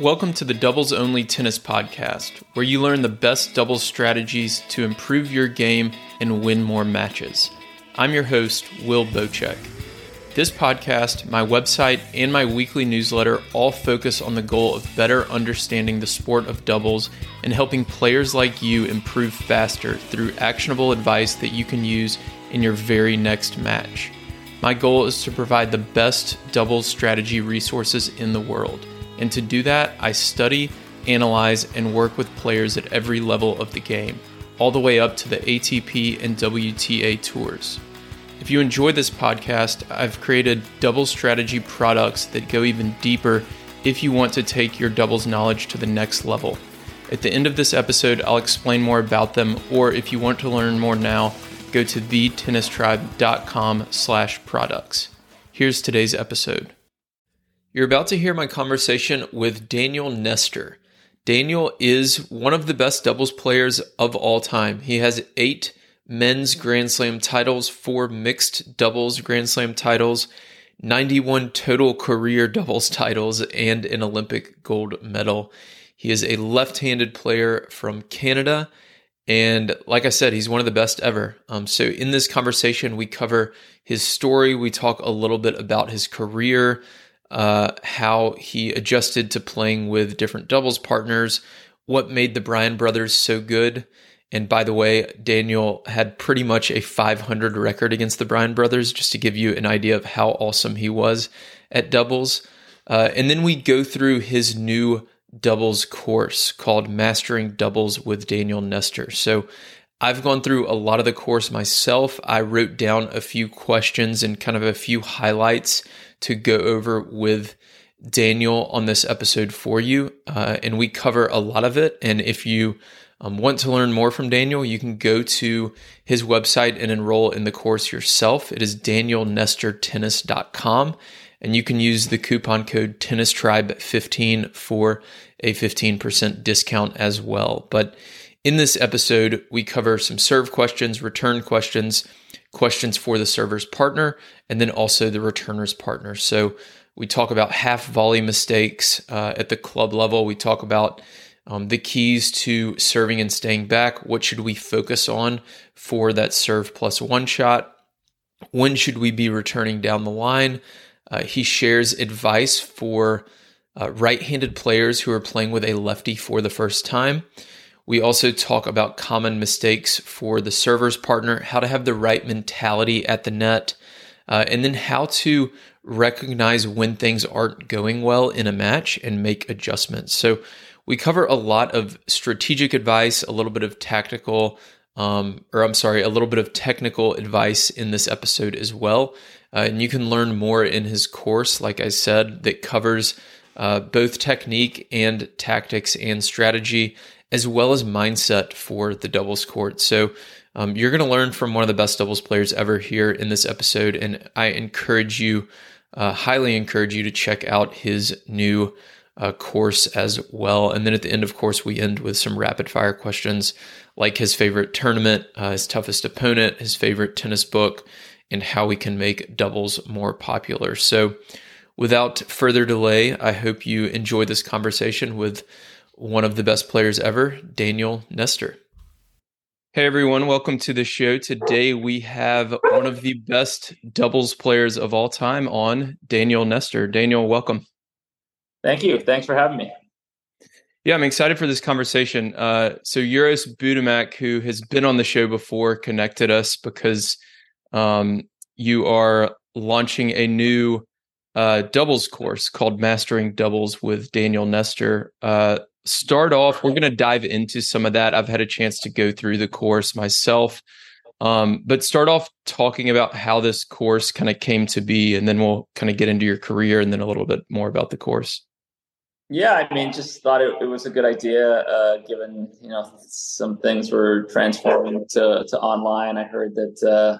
Welcome to the Doubles Only Tennis Podcast, where you learn the best doubles strategies to improve your game and win more matches. I'm your host, Will Boucek. This podcast, my website, and my weekly newsletter all focus on the goal of better understanding the sport of doubles and helping players like you improve faster through actionable advice that you can use in your very next match. My goal is to provide the best doubles strategy resources in the world. And to do that, I study, analyze, and work with players at every level of the game, all the way up to the ATP and WTA tours. If you enjoy this podcast, I've created doubles strategy products that go even deeper if you want to take your doubles knowledge to the next level. At the end of this episode, I'll explain more about them, or if you want to learn more now, go to thetennistribe.com slash products. Here's today's episode. You're about to hear my conversation with Daniel Nestor. Daniel is one of the best doubles players of all time. He has eight men's Grand Slam titles, four mixed doubles Grand Slam titles, 91 total career doubles titles, and an Olympic gold medal. He is a left handed player from Canada. And like I said, he's one of the best ever. Um, so, in this conversation, we cover his story. We talk a little bit about his career, uh, how he adjusted to playing with different doubles partners, what made the Bryan brothers so good. And by the way, Daniel had pretty much a 500 record against the Bryan brothers, just to give you an idea of how awesome he was at doubles. Uh, and then we go through his new doubles course called Mastering Doubles with Daniel Nestor. So I've gone through a lot of the course myself. I wrote down a few questions and kind of a few highlights to go over with Daniel on this episode for you. Uh, and we cover a lot of it. And if you um, want to learn more from Daniel, you can go to his website and enroll in the course yourself. It is danielnestortennis.com. And you can use the coupon code TennisTribe15 for a 15% discount as well. But in this episode, we cover some serve questions, return questions, questions for the server's partner, and then also the returner's partner. So we talk about half volley mistakes uh, at the club level. We talk about um, the keys to serving and staying back. What should we focus on for that serve plus one shot? When should we be returning down the line? Uh, he shares advice for uh, right handed players who are playing with a lefty for the first time. We also talk about common mistakes for the server's partner, how to have the right mentality at the net, uh, and then how to recognize when things aren't going well in a match and make adjustments. So we cover a lot of strategic advice, a little bit of tactical, um, or I'm sorry, a little bit of technical advice in this episode as well. Uh, and you can learn more in his course, like I said, that covers uh, both technique and tactics and strategy as well as mindset for the doubles court. So um, you're going to learn from one of the best doubles players ever here in this episode, and I encourage you, uh, highly encourage you to check out his new uh, course as well. And then at the end, of course, we end with some rapid fire questions like his favorite tournament, uh, his toughest opponent, his favorite tennis book, and how we can make doubles more popular. So, without further delay, I hope you enjoy this conversation with one of the best players ever, Daniel Nestor. Hey everyone, welcome to the show. Today we have one of the best doubles players of all time on, Daniel Nestor. Daniel, welcome. Thank you. Thanks for having me. Yeah, I'm excited for this conversation. Uh, so Uros Budimak, who has been on the show before, connected us because um, you are launching a new uh, doubles course called Mastering Doubles with Daniel Nestor. Uh, start off, we're going to dive into some of that. I've had a chance to go through the course myself. Um, but start off talking about how this course kind of came to be, and then we'll kind of get into your career and then a little bit more about the course. Yeah, I mean, just thought it, it was a good idea, uh, given you know some things were transforming to to online. I heard that uh,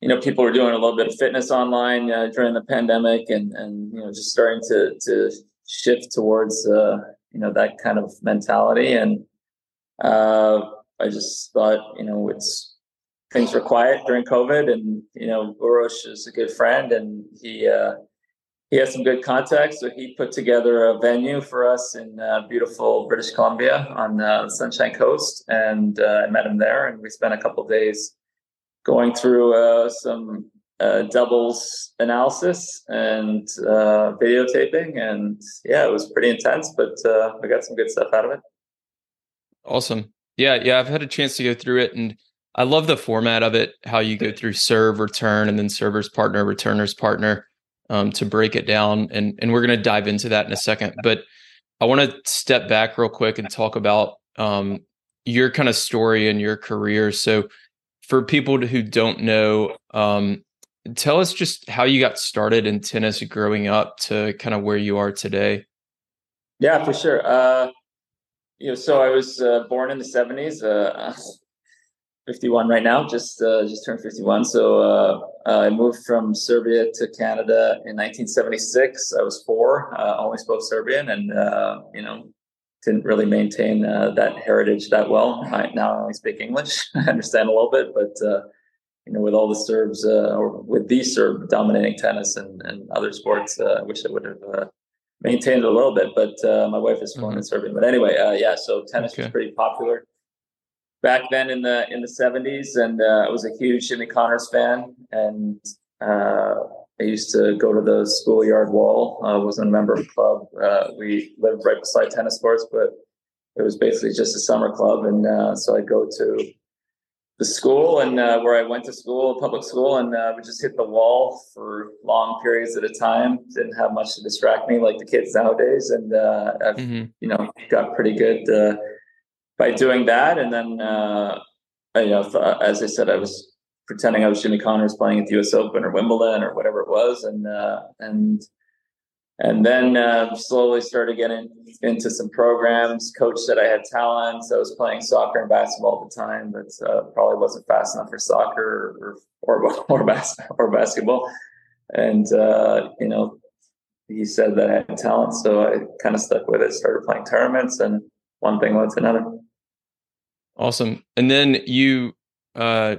you know people were doing a little bit of fitness online uh, during the pandemic, and and you know just starting to to shift towards uh, you know that kind of mentality and uh, i just thought you know it's things were quiet during covid and you know uros is a good friend and he uh, he has some good contacts. So he put together a venue for us in uh, beautiful British Columbia on the Sunshine Coast, and uh, I met him there, and we spent a couple days going through uh, some uh, doubles analysis and uh, videotaping, and yeah, it was pretty intense, but I got some good stuff out of it. Awesome. Yeah, yeah, I've had a chance to go through it, and I love the format of it. How you go through serve, return, and then server's partner, returner's partner um, to break it down. And, and we're going to dive into that in a second. But I want to step back real quick and talk about um, your kind of story and your career. So, for people who don't know, um, tell us just how you got started in tennis growing up to kind of where you are today. Yeah, for sure. Uh, you know, so I was uh, born in the '70s. Uh, 51 right now, just uh, just turned 51. So uh, I moved from Serbia to Canada in 1976. I was four, uh, only spoke Serbian, and uh, you know didn't really maintain uh, that heritage that well. I, now I only speak English. I understand a little bit, but you know, with all the Serbs or with the Serb dominating tennis and, and other sports, I wish I would have maintained it a little bit. But my wife is mm-hmm. in Serbian. But anyway, yeah. So tennis okay. was pretty popular back then in the in the 70s and uh, I was a huge Jimmy Connors fan and uh, I used to go to the schoolyard wall. I wasn't a member of a club. Uh, we lived right beside tennis courts, but it was basically just a summer club. And uh, so I'd go to the school and uh, where I went to school, public school, and uh, would just hit the wall for long periods at a time. Didn't have much to distract me like the kids nowadays. And I've, mm-hmm. you know, got pretty good by doing that, and then uh, I, you know, as I said, I was pretending I was Jimmy Connors playing at the U.S. Open or Wimbledon or whatever it was, and uh, and and then uh, slowly started getting into some programs. Coach said I had talent. So I was playing soccer and basketball at the time, but uh, probably wasn't fast enough for soccer or or or, bas- or basketball. And uh, you know, he said that I had talent, so I kind of stuck with it. Started playing tournaments, and one thing led to another. Awesome. And then you uh,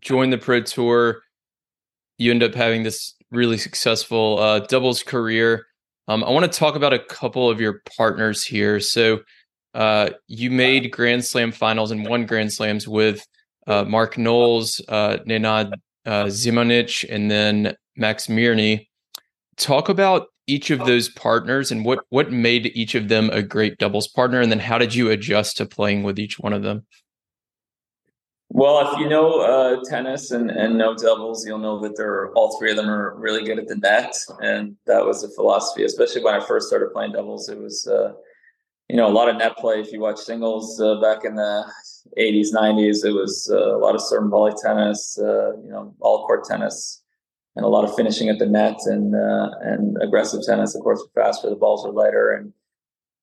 joined the pro tour. You end up having this really successful uh, doubles career. Um, I want to talk about a couple of your partners here. So uh, you made Grand Slam finals and won Grand Slams with uh, Mark Knowles, uh, Nenad uh, Zimonjic, and then Max Mirny. Talk about each of those partners and what what made each of them a great doubles partner, and then how did you adjust to playing with each one of them? Well, if you know uh, tennis and, and know doubles, you'll know that they're all three of them are really good at the net, and that was the philosophy. Especially when I first started playing doubles, it was uh, you know a lot of net play. If you watch singles uh, back in the '80s, '90s, it was uh, a lot of serve volley tennis, uh, you know, all court tennis, and a lot of finishing at the net and uh, and aggressive tennis. Of course, faster, the balls were lighter, and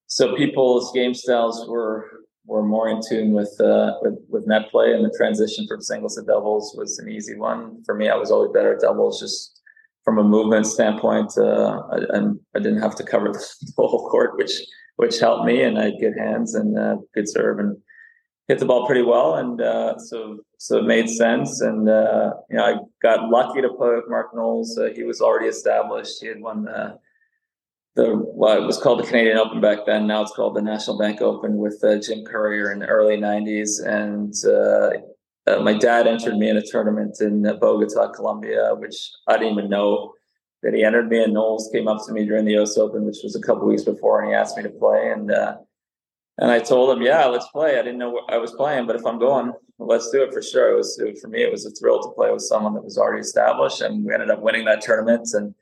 so people's game styles were were more in tune with, uh, with with net play, and the transition from singles to doubles was an easy one for me. I was always better at doubles, just from a movement standpoint. Uh, I, I, didn't have to cover the whole court, which which helped me, and I had good hands and uh, good serve, and hit the ball pretty well, and uh, so so it made sense. And uh, you know, I got lucky to play with Mark Knowles. Uh, he was already established. He had won the the well, it was called the Canadian Open back then. Now it's called the National Bank Open with uh, Jim Courier in the early '90s. And uh, uh, my dad entered me in a tournament in Bogota, Colombia, which I didn't even know that he entered me. And Knowles came up to me during the U.S. Open, which was a couple weeks before, and he asked me to play. And uh, and I told him, "Yeah, let's play." I didn't know I was playing, but if I'm going, let's do it for sure. It was it, for me. It was a thrill to play with someone that was already established, and we ended up winning that tournament and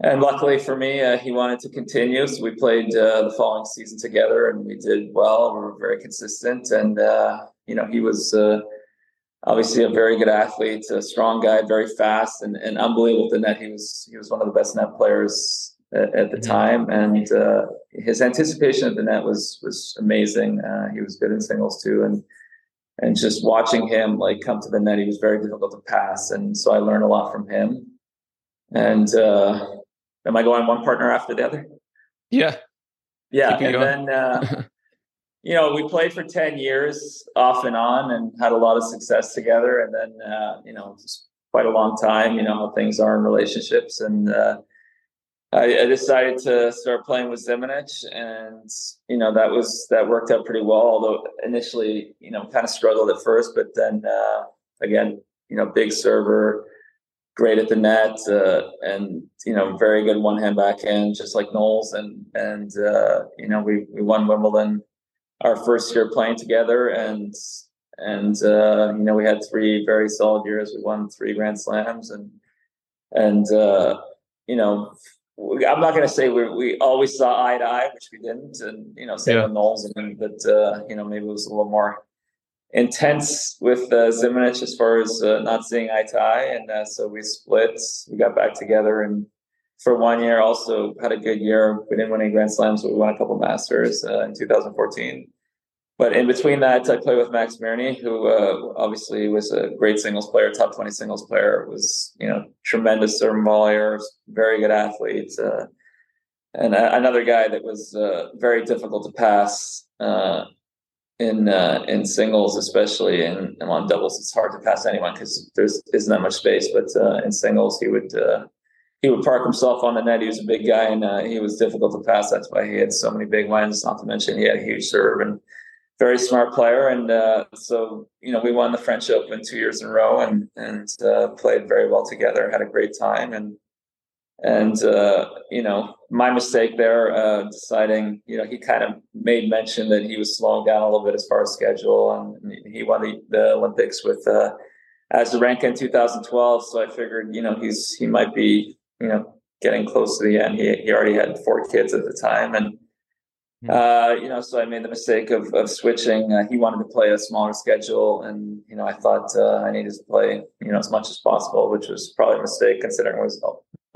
and luckily for me, uh, he wanted to continue. So we played uh, the following season together, and we did well. We were very consistent, and uh, you know he was uh, obviously a very good athlete, a strong guy, very fast, and, and unbelievable at the net. He was he was one of the best net players at, at the mm-hmm. time, and uh, his anticipation of the net was was amazing. Uh, he was good in singles too, and and just watching him like come to the net, he was very difficult to pass, and so I learned a lot from him. And am I going one partner after the other? Yeah. Yeah. and then, uh, you know, we played for 10 years off and on and had a lot of success together. And then, uh, you know, just quite a long time, you know, how things are in relationships. And, uh, I, I, decided to start playing with Zimonjic, and you know that was that worked out pretty well. Although initially, you know, kind of struggled at first, but then uh, again, you know, big server, great at the net, uh, and you know, very good one hand backhand, just like Knowles. And and uh, you know, we we won Wimbledon our first year playing together, and and uh, you know, we had three very solid years. We won three Grand Slams, and and uh, you know I'm not going to say we we always saw eye to eye, which we didn't, and you know, same yeah. with Knowles, and but uh, you know, maybe it was a little more intense with uh, Zimonjic as far as uh, not seeing eye to eye, and uh, so we split. We got back together, and for one year, also had a good year. We didn't win any Grand Slams, but we won a couple Masters uh, in 2014 but in between that, I played with Max Mirny, who uh, obviously was a great singles player, top 20 singles player, was, you know, tremendous serve volleyer, very good athlete. Uh, and another guy that was uh, very difficult to pass uh, in uh, in singles, especially and on doubles. It's hard to pass anyone because there's isn't that much space. But uh, in singles, he would he would park himself on the net. He was a big guy and he was difficult to pass. That's why he had so many big wins. Not to mention he had a huge serve and very smart player, and uh, so you know we won the French Open two years in a row, and and uh, played very well together. Had a great time, and and uh, you know my mistake there, uh, deciding you know he kind of made mention that he was slowing down a little bit as far as schedule, and he won the, the Olympics with uh, Azarenka in 2012. So I figured you know he's he might be you know getting close to the end. He he already had four kids at the time, and Hmm. Uh, you know, so I made the mistake of, of switching. Uh, he wanted to play a smaller schedule, and you know, I thought uh, I needed to play you know as much as possible, which was probably a mistake considering I was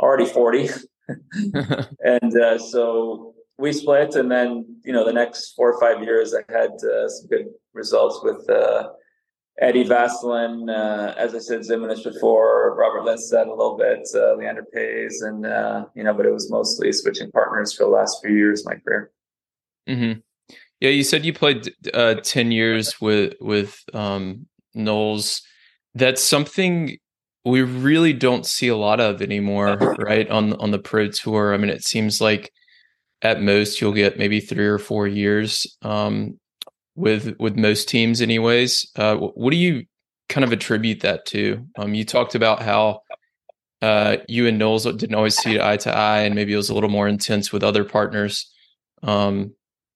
already forty. and uh, so we split, and then you know, the next four or five years, I had uh, some good results with uh, Eddie Vasselin, as I said, Zimonjic before, Robert Lindstedt a little bit, Leander Paes, and you know, but it was mostly switching partners for the last few years of my career. Mm-hmm. Yeah, you said you played uh, ten years with with um, Knowles. That's something we really don't see a lot of anymore, right? On on the pro tour. I mean, it seems like at most you'll get maybe three or four years um, with with most teams, anyways. Uh, what do you kind of attribute that to? Um, you talked about how uh, you and Knowles didn't always see eye to eye, and maybe it was a little more intense with other partners. Um,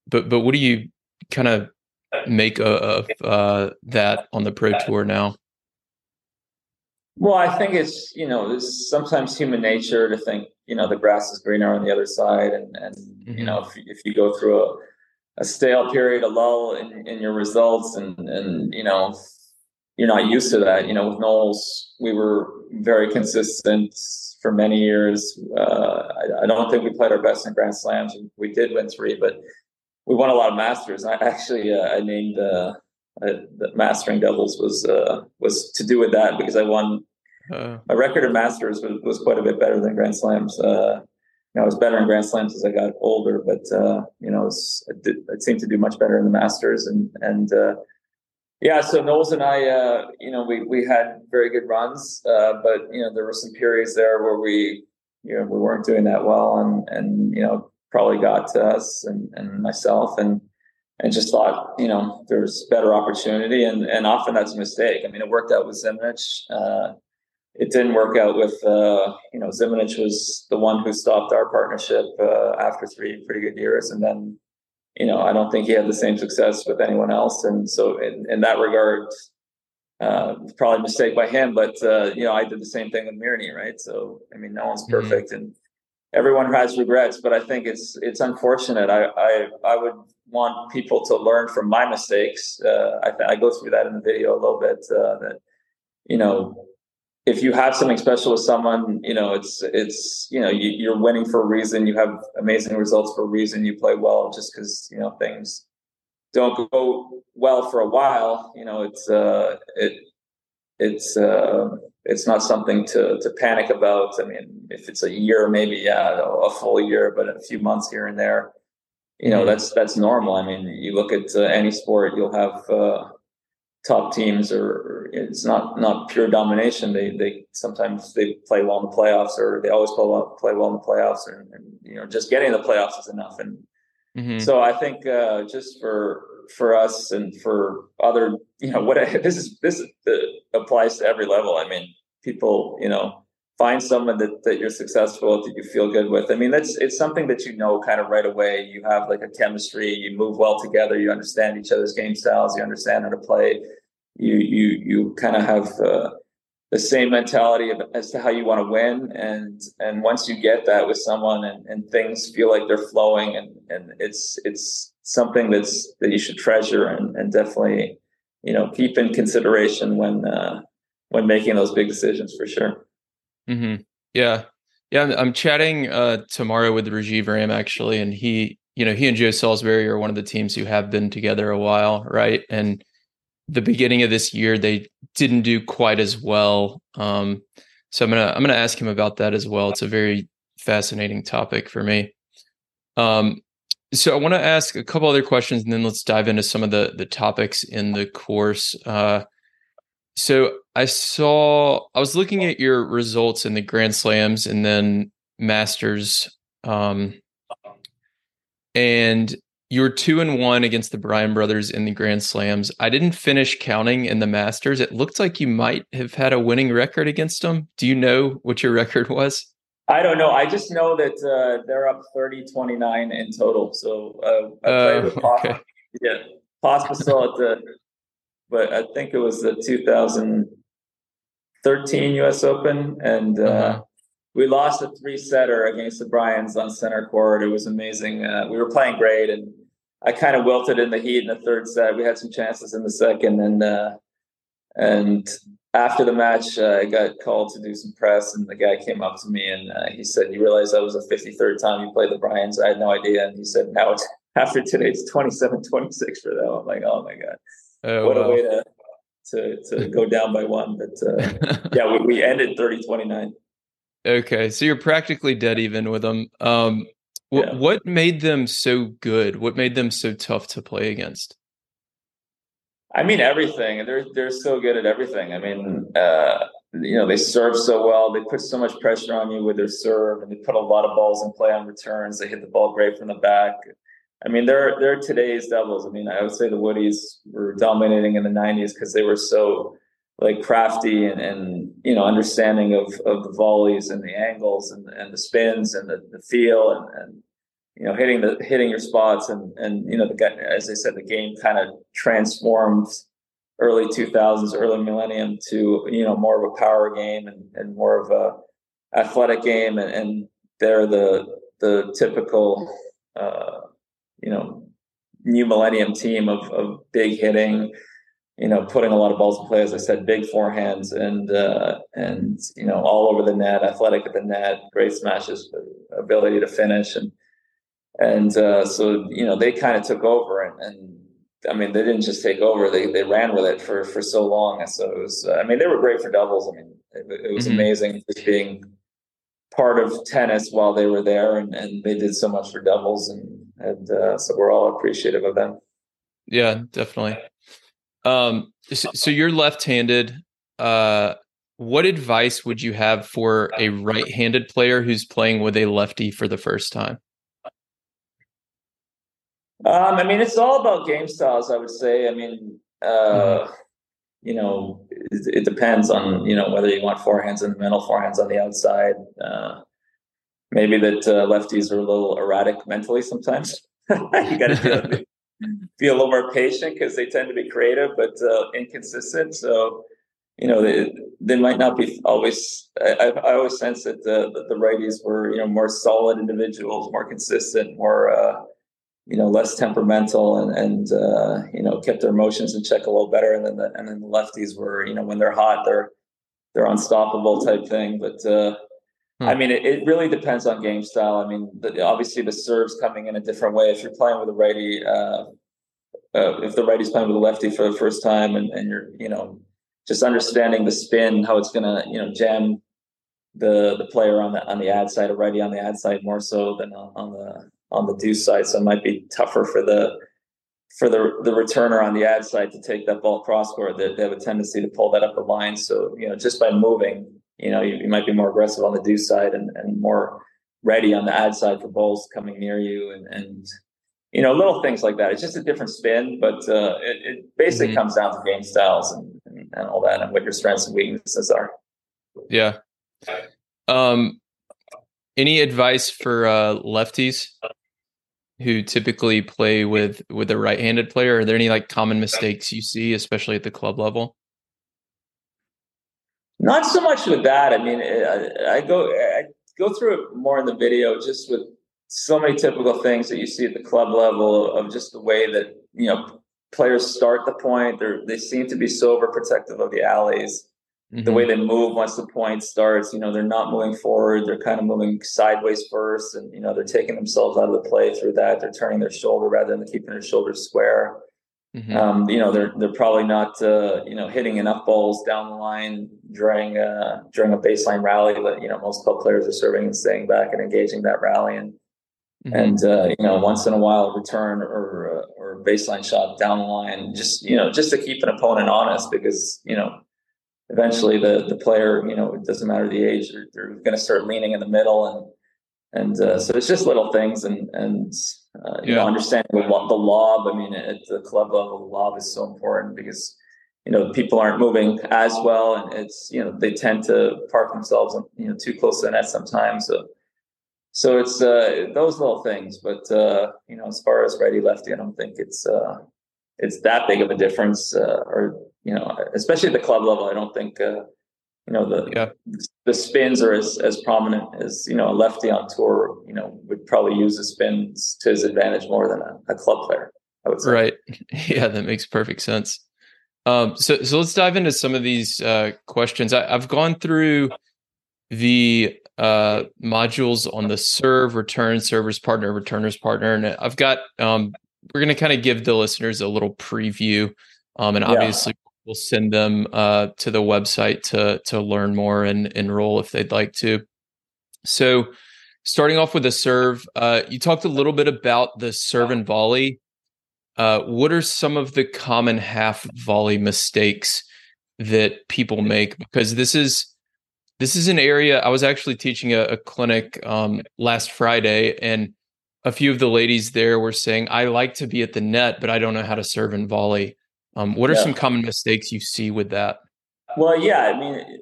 but but what do you kind of make of uh, that on the pro tour now? Well, I think it's you know it's sometimes human nature to think you know the grass is greener on the other side, and and mm-hmm. you know if if you go through a, a stale period, a lull in, in your results, and and you know you're not used to that. You know, with Knowles, we were very consistent for many years. Uh, I, I, don't think we played our best in Grand Slams. We did win three, but we won a lot of masters. I actually uh, I named uh, the mastering doubles was uh, was to do with that because I won uh. my record of masters was, was quite a bit better than Grand Slams. Uh, you know, I was better in Grand Slams as I got older, but uh, you know, it, did, it, seemed to do much better in the masters and and uh, yeah. So Knowles and I, uh, you know, we we had very good runs, uh, but you know, there were some periods there where we you know we weren't doing that well, and and you know probably got to us and, and myself and and just thought, you know, there's better opportunity. And and often that's a mistake. I mean, it worked out with Zimonjic. Uh, it didn't work out with, uh, you know, Zimonjic was the one who stopped our partnership uh, after three pretty good years. And then, you know, I don't think he had the same success with anyone else. And so in, in that regard, uh, probably a mistake by him, but, uh, you know, I did the same thing with Mirny, right? So, I mean, no one's mm-hmm. perfect. Mm-hmm. And, everyone has regrets, but I think it's it's unfortunate. I I, I would want people to learn from my mistakes. Uh, I, I go through that in the video a little bit. Uh, that you know, if you have something special with someone, you know, it's it's you know you, you're winning for a reason. You have amazing results for a reason. You play well just because you know things don't go well for a while. You know, it's uh, it it's uh, it's not something to to panic about. I mean, if it's a year, maybe yeah, a full year, but a few months here and there, you know, mm-hmm. that's that's normal. I mean, you look at uh, any sport, you'll have uh, top teams or it's not not pure domination. They they sometimes they play well in the playoffs or they always play well, play well in the playoffs and, and you know just getting the playoffs is enough. And mm-hmm. so I think uh, just for for us and for other you know what I, this is this is, uh, applies to every level. I mean people you know find someone that, that you're successful that you feel good with. I mean, that's it's something that you know kind of right away. You have like a chemistry, you move well together, you understand each other's game styles, you understand how to play. You you you kind of have uh, the same mentality of, as to how you want to win, and and once you get that with someone, and, and things feel like they're flowing, and and it's it's something that's that you should treasure and, and definitely you know keep in consideration when uh, when making those big decisions for sure. Mm-hmm. Yeah, yeah. I'm, I'm chatting uh, tomorrow with Rajeev Ram actually, and he, you know, he and Joe Salisbury are one of the teams who have been together a while, right? And the beginning of this year, they didn't do quite as well. Um, so I'm gonna I'm gonna ask him about that as well. It's a very fascinating topic for me. Um, so I want to ask a couple other questions, and then let's dive into some of the the topics in the course. Uh, so I saw I was looking at your results in the Grand Slams and then Masters, um, and you were two and one against the Bryan brothers in the Grand Slams. I didn't finish counting in the Masters. It looked like you might have had a winning record against them. Do you know what your record was? I don't know. I just know that uh, they're up 30 29 in total. So uh, I played uh, with okay. yeah, Pospisil at the but I think it was the 2013 U.S. Open, and uh, uh-huh. we lost a three setter against the Bryans on center court. It was amazing. Uh, we were playing great, and I kind of wilted in the heat in the third set. We had some chances in the second, and uh, and after the match, uh, I got called to do some press, and the guy came up to me and uh, he said, "You realize that was the 53rd time you played the Bryans?" I had no idea, and he said, "Now it's after today, it's 27-26 for them." I'm like, "Oh my god." Oh, what wow. a way to to to go down by one. But uh, yeah, we, we ended 30-29. Okay, so you're practically dead even with them. Um, yeah. What made them so good? What made them so tough to play against? I mean, everything. They're they're so good at everything. I mean, uh, you know, they serve so well. They put so much pressure on you with their serve, and they put a lot of balls in play on returns. They hit the ball great from the back. I mean, they're they're today's doubles. I mean, I would say the Woodies were dominating in the '90s because they were so like crafty and, and you know understanding of of the volleys and the angles and, and the spins and the, the feel and, and you know hitting the hitting your spots and and you know the as I said the game kind of transformed early 2000s early millennium to you know more of a power game and, and more of a athletic game and, and they're the the typical uh, you know new millennium team of of big hitting, you know, putting a lot of balls in play. As I said, big forehands and uh, and you know all over the net, athletic at the net, great smashes, ability to finish, and and uh, so you know they kind of took over and. and I mean, they didn't just take over; they they ran with it for for so long. And so it was. I mean, they were great for doubles. I mean, it, it was mm-hmm. amazing just being part of tennis while they were there, and, and they did so much for doubles, and and uh, so we're all appreciative of them. Yeah, definitely. Um, so, so you're left-handed. Uh, what advice would you have for a right-handed player who's playing with a lefty for the first time? Um, I mean, it's all about game styles. I would say. I mean, uh, mm-hmm. you know, it, it, depends on you know whether you want forehands in the middle, forehands on the outside. Uh, maybe that uh, lefties are a little erratic mentally sometimes. you got to be a little more patient because they tend to be creative but uh, inconsistent. So, you know, they, they might not be always. I, I always sense that the, the, the righties were you know more solid individuals, more consistent, more uh, you know less temperamental, and and uh, you know kept their emotions in check a little better. And then the, and then the lefties were you know when they're hot, they're they're unstoppable type thing. But uh, Hmm. I mean, it, it, really depends on game style. I mean, the, obviously the serves coming in a different way. If you're playing with a righty, uh, uh, if the righty's playing with a lefty for the first time, and, and you're, you know, just understanding the spin, how it's gonna, you know, jam the the player on the on the ad side, a righty on the ad side more so than on, on the on the deuce side. So it might be tougher for the for the the returner on the ad side to take that ball cross court, they, they have a tendency to pull that up the line. So you know, just by moving, you know, you, you might be more aggressive on the deuce side and, and more ready on the ad side for balls coming near you and and you know little things like that. It's just a different spin, but uh, it, it basically mm-hmm. comes down to game styles and, and, and all that and what your strengths and weaknesses are. Yeah. Um, any advice for uh, lefties who typically play with with a right-handed player? Are there any like common mistakes you see, especially at the club level? Not so much with that. I mean, I, I go I go through it more in the video, just with so many typical things that you see at the club level of just the way that you know players start the point. They they seem to be so overprotective of the alleys mm-hmm. the way mm-hmm. they move once the point starts. You know, they're not moving forward; they're kind of moving sideways first, and you know they're taking themselves out of the play through that. They're turning their shoulder rather than keeping their shoulders square. Mm-hmm. Um, you know, they're they're probably not uh, you know hitting enough balls down the line during uh, during a baseline rally. But you know, most club players are serving and staying back and engaging that rally and. Mm-hmm. And uh, you know, once in a while, return or uh, or baseline shot down the line, just you know, just to keep an opponent honest, because you know eventually the the player, you know, it doesn't matter the age, they're, they're going to start leaning in the middle, and and uh, so it's just little things, and and uh, you yeah. know, understanding the, the lob. I mean, at the club level, the lob is so important because you know people aren't moving as well, and it's you know they tend to park themselves you know too close to the net sometimes. So so it's uh, those little things, but uh, you know, as far as righty lefty, I don't think it's uh, it's that big of a difference, uh, or you know, especially at the club level. I don't think uh, you know the yeah. the spins are as as prominent as you know a lefty on tour. You know, would probably use the spins to his advantage more than a, a club player. I would say. Right. Yeah, that makes perfect sense. Um, so so let's dive into some of these uh, questions. I, I've gone through the uh, modules on the serve, return, server's partner, returner's partner, and I've got um, we're going to kind of give the listeners a little preview, um, and obviously we'll send them uh, to the website to to learn more and enroll if they'd like to. So, starting off with the serve, uh, you talked a little bit about the serve and volley. Uh, what are some of the common half volley mistakes that people make? Because this is this is an area I was actually teaching a, a clinic um, last Friday, and a few of the ladies there were saying, "I like to be at the net, but I don't know how to serve and volley." Um, what are yeah. some common mistakes you see with that? Well, yeah, I mean,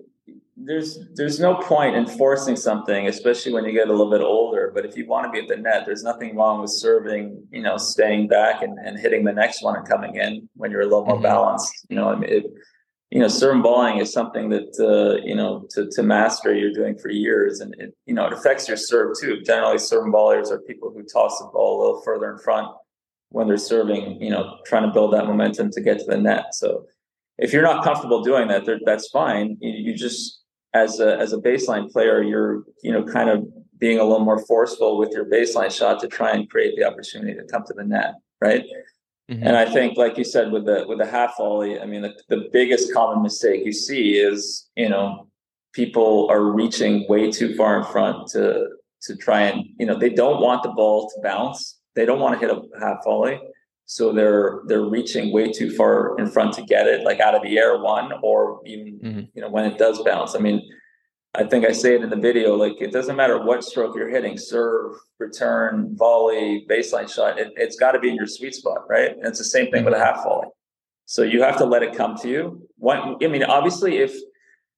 there's there's no point in forcing something, especially when you get a little bit older. But if you want to be at the net, there's nothing wrong with serving, you know, staying back and, and hitting the next one and coming in when you're a little more mm-hmm. balanced. You know, I mean, it, you know, serve volleying is something that uh, you know to to master you're doing for years, and it you know it affects your serve too. Generally, serve volleyers are people who toss the ball a little further in front when they're serving, you know, trying to build that momentum to get to the net. So if you're not comfortable doing that, that's fine. You, you, just, as a, as a baseline player, you're, you know, kind of being a little more forceful with your baseline shot to try and create the opportunity to come to the net. Right. Mm-hmm. And I think, like you said, with the, with the half volley, I mean, the, the biggest common mistake you see is, you know, people are reaching way too far in front to, to try and, you know, they don't want the ball to bounce they don't want to hit a half volley. So they're they're reaching way too far in front to get it, like out of the air one, or even mm-hmm. you know when it does bounce. I mean, I think I say it in the video, like it doesn't matter what stroke you're hitting, serve, return, volley, baseline shot, it, has got to be in your sweet spot, right? And it's the same thing mm-hmm. with a half volley. So you have to let it come to you. One, I mean, obviously, if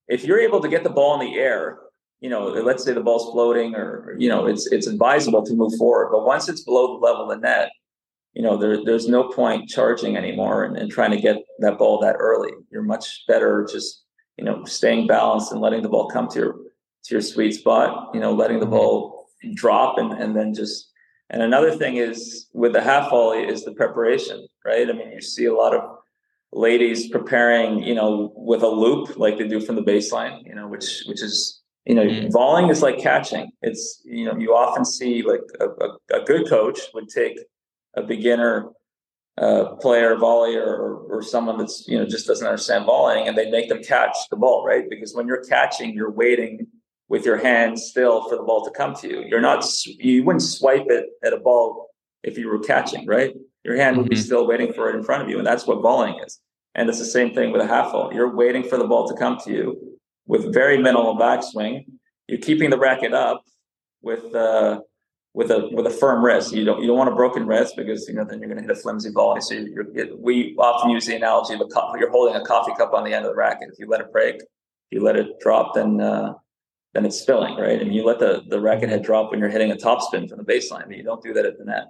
if you're able to get the ball in the air you know, let's say the ball's floating or, you know, it's it's advisable to move forward. But once it's below the level of the net, you know, there, there's no point charging anymore and, and trying to get that ball that early. You're much better just, you know, staying balanced and letting the ball come to your to your sweet spot, you know, letting the mm-hmm. ball drop and, and then just and another thing is with the half volley is the preparation, right? I mean, you see a lot of ladies preparing, you know, with a loop like they do from the baseline, you know, which which is you know, mm. volleying is like catching. It's you know, you often see like a, a, a good coach would take a beginner uh, player, volleyer, or, or someone that's you know just doesn't understand volleying, and they make them catch the ball, right? Because when you're catching, you're waiting with your hands still for the ball to come to you. You're not you wouldn't swipe it at a ball if you were catching, right? Your hand mm-hmm. would be mm-hmm. still waiting for it in front of you, and that's what volleying is. And it's the same thing with a half volley. You're waiting for the ball to come to you with very minimal backswing. You're keeping the racket up with uh, with a with a firm wrist. You don't you don't want a broken wrist because you know then you're going to hit a flimsy volley. So you're, you're, we often use the analogy of a cup. You're holding a coffee cup on the end of the racket. If you let it break, if you let it drop, then uh, then it's spilling, right? And you let the the racket head drop when you're hitting a topspin from the baseline, but you don't do that at the net.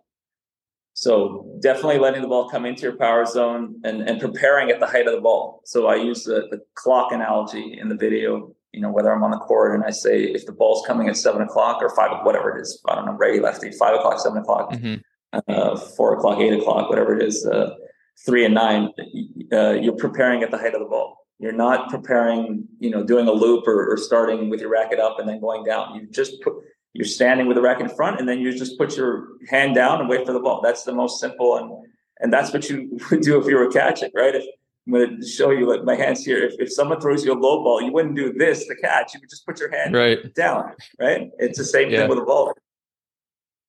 So definitely letting the ball come into your power zone and, and preparing at the height of the ball. So I use the, the clock analogy in the video you know, whether I'm on the court and I say if the ball's coming at seven o'clock or five, whatever it is, I don't know, ready lefty, five o'clock, seven o'clock, mm-hmm. uh, four o'clock, eight o'clock, whatever it is, uh, three and nine, uh, you're preparing at the height of the ball. You're not preparing, you know, doing a loop or, or, starting with your racket up and then going down. You just put, you're standing with the racket in front and then you just put your hand down and wait for the ball. That's the most simple and and that's what you would do if you were catching, right? If I'm going to show you like my hands here. If, if someone throws you a low ball, you wouldn't do this to catch. You would just put your hand right. down. Right. It's the same yeah. thing with a ball.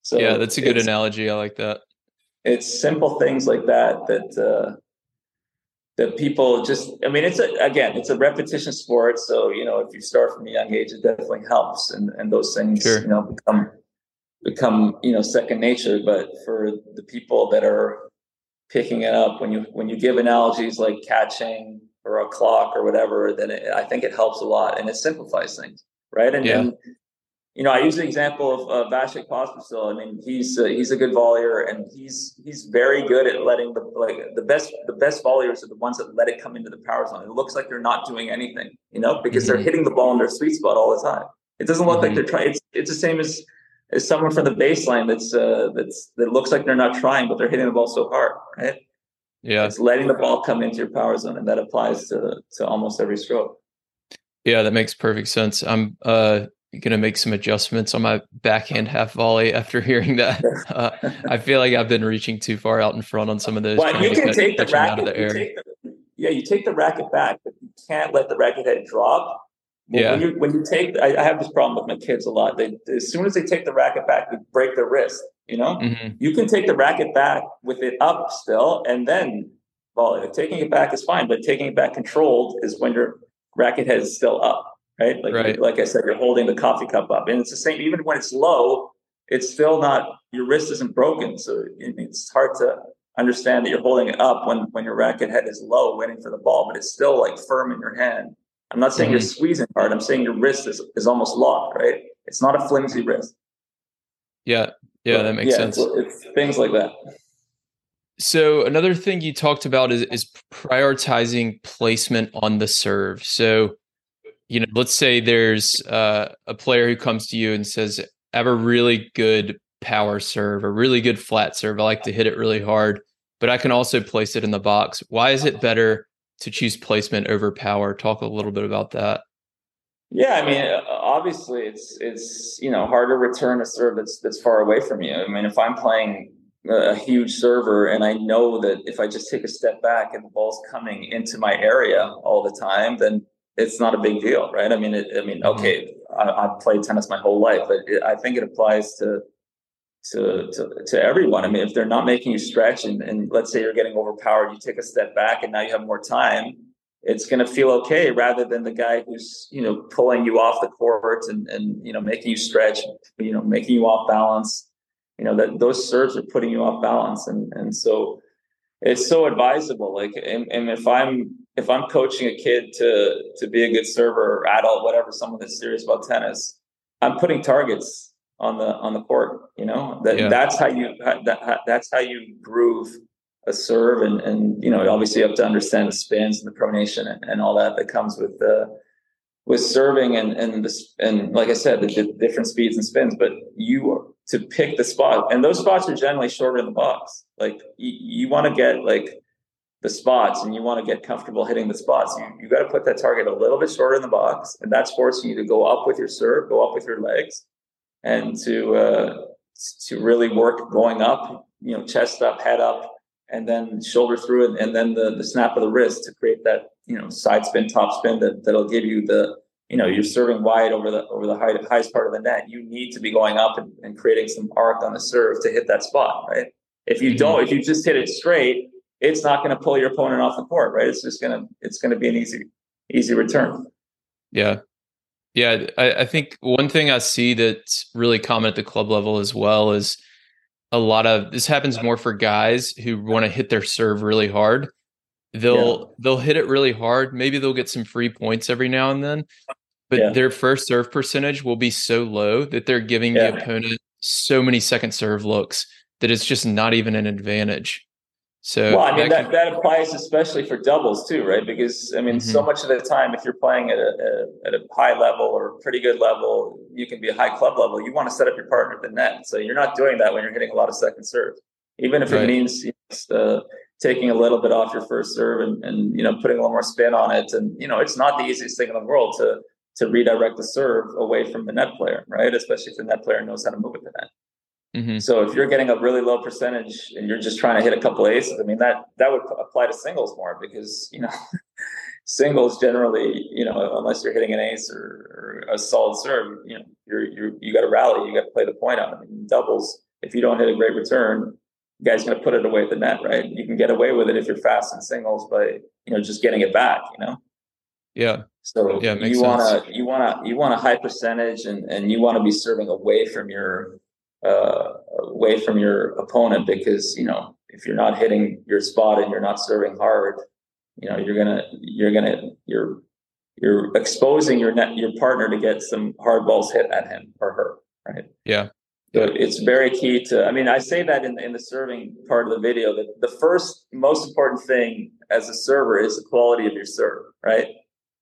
So yeah, that's a good analogy. I like that. It's simple things like that that uh, that people just. I mean, it's a again, it's a repetition sport. So you know, if you start from a young age, it definitely helps, and and those things sure. you know become become you know second nature. But for the people that are picking it up when you when you give analogies like catching or a clock or whatever then it, i think it helps a lot and it simplifies things right and, yeah. You know i use the example of uh, Vasek Pospisil. i mean he's uh, he's a good volleyer and he's he's very good at letting the like the best the best volleyers are the ones that let it come into the power zone it looks like they're not doing anything you know because mm-hmm. they're hitting the ball in their sweet spot all the time it doesn't look mm-hmm. like they're trying it's, it's the same as is someone from the baseline that's uh, that's that looks like they're not trying, but they're hitting the ball so hard, right? Yeah, it's letting the ball come into your power zone, and that applies to to almost every stroke. Yeah, that makes perfect sense. I'm uh, gonna make some adjustments on my backhand half volley after hearing that. Uh, I feel like I've been reaching too far out in front on some of those. Well, you can take the racket out of the air. The, yeah, you take the racket back, but you can't let the racket head drop yeah. When you when you take, I, I, have this problem with my kids a lot. They as soon as they take the racket back, they break their wrist. You know, mm-hmm. you can take the racket back with it up still, and then well, taking it back is fine, but taking it back controlled is when your racket head is still up, right? Like right. like I said, you're holding the coffee cup up, and it's the same. Even when it's low, it's still not your wrist isn't broken, so it's hard to understand that you're holding it up when when your racket head is low, waiting for the ball, but it's still like firm in your hand I'm not saying mm-hmm. you're squeezing hard. I'm saying your wrist is, is almost locked, right? It's not a flimsy wrist. Yeah. Yeah, but, that makes yeah, sense. It's, it's things like that. So another thing you talked about is, is prioritizing placement on the serve. So, you know, let's say there's uh, a player who comes to you and says, I have a really good power serve, a really good flat serve. I like to hit it really hard, but I can also place it in the box. Why is it better to choose placement over power. Talk a little bit about that. Yeah, I mean, uh, obviously, it's it's you know hard to return a serve that's that's far away from you. I mean, if I'm playing a huge server and I know that if I just take a step back and the ball's coming into my area all the time, then it's not a big deal, right? I mean, it, I mean, okay, I, have played tennis my whole life, but it, I think it applies to to, to, to everyone. I mean, if they're not making you stretch and, and let's say you're getting overpowered, you take a step back and now you have more time, it's going to feel okay rather than the guy who's, you know, pulling you off the court and, and, you know, making you stretch, you know, making you off balance, you know, that those serves are putting you off balance. And, and so it's so advisable. Like, and, and if I'm, if I'm coaching a kid to, to be a good server or adult, whatever, someone that's serious about tennis, I'm putting targets on the on the court. You know that yeah. that's how you that, that's how you groove a serve, and and you know obviously you have to understand the spins and the pronation and, and all that that comes with the with serving and and this and like I said the, the different speeds and spins. But you to pick the spot, and those spots are generally shorter in the box. Like you, you want to get like the spots and you want to get comfortable hitting the spots, you, you got to put that target a little bit shorter in the box. And that's forcing you to go up with your serve, go up with your legs, and to uh, to really work going up, you know, chest up, head up, and then shoulder through it, and then the the snap of the wrist to create that you know side spin, top spin that that'll give you the you know you're serving wide over the over the high, highest part of the net. You need to be going up and, and creating some arc on the serve to hit that spot, right? If you mm-hmm. don't, if you just hit it straight, it's not going to pull your opponent off the court, right? It's just gonna it's gonna be an easy easy return. Yeah. Yeah, I, I think one thing I see that's really common at the club level as well is a lot of this happens more for guys who want to hit their serve really hard. They'll yeah. they'll hit it really hard. Maybe they'll get some free points every now and then, but yeah. their first serve percentage will be so low that they're giving yeah. the opponent so many second serve looks that it's just not even an advantage. So well, I mean that, that applies especially for doubles too, right? Because I mean, mm-hmm. so much of the time, if you're playing at a, a, at a high level or pretty good level, you can be a high club level. You want to set up your partner at the net, so you're not doing that when you're hitting a lot of second serves, even if right. it means you know, uh, taking a little bit off your first serve and, and you know putting a little more spin on it. And you know, it's not the easiest thing in the world to to redirect the serve away from the net player, right? Especially if the net player knows how to move at the net. Mm-hmm. So if you're getting a really low percentage and you're just trying to hit a couple aces, I mean that that would apply to singles more because you know singles generally, you know, unless you're hitting an ace or, or a solid serve, you know, you're you you got to rally, you got to play the point out. I mean, doubles, if you don't hit a great return, guy's going to put it away at the net, right? You can get away with it if you're fast in singles but you know just getting it back, you know. Yeah. So yeah, you want to you want to you want a high percentage and and you want to be serving away from your uh, away from your opponent because you know if you're not hitting your spot and you're not serving hard, you know you're gonna you're gonna you're you're exposing your net your partner to get some hard balls hit at him or her, right? Yeah. So it's very key to. I mean, I say that in in the serving part of the video that the first most important thing as a server is the quality of your serve, right?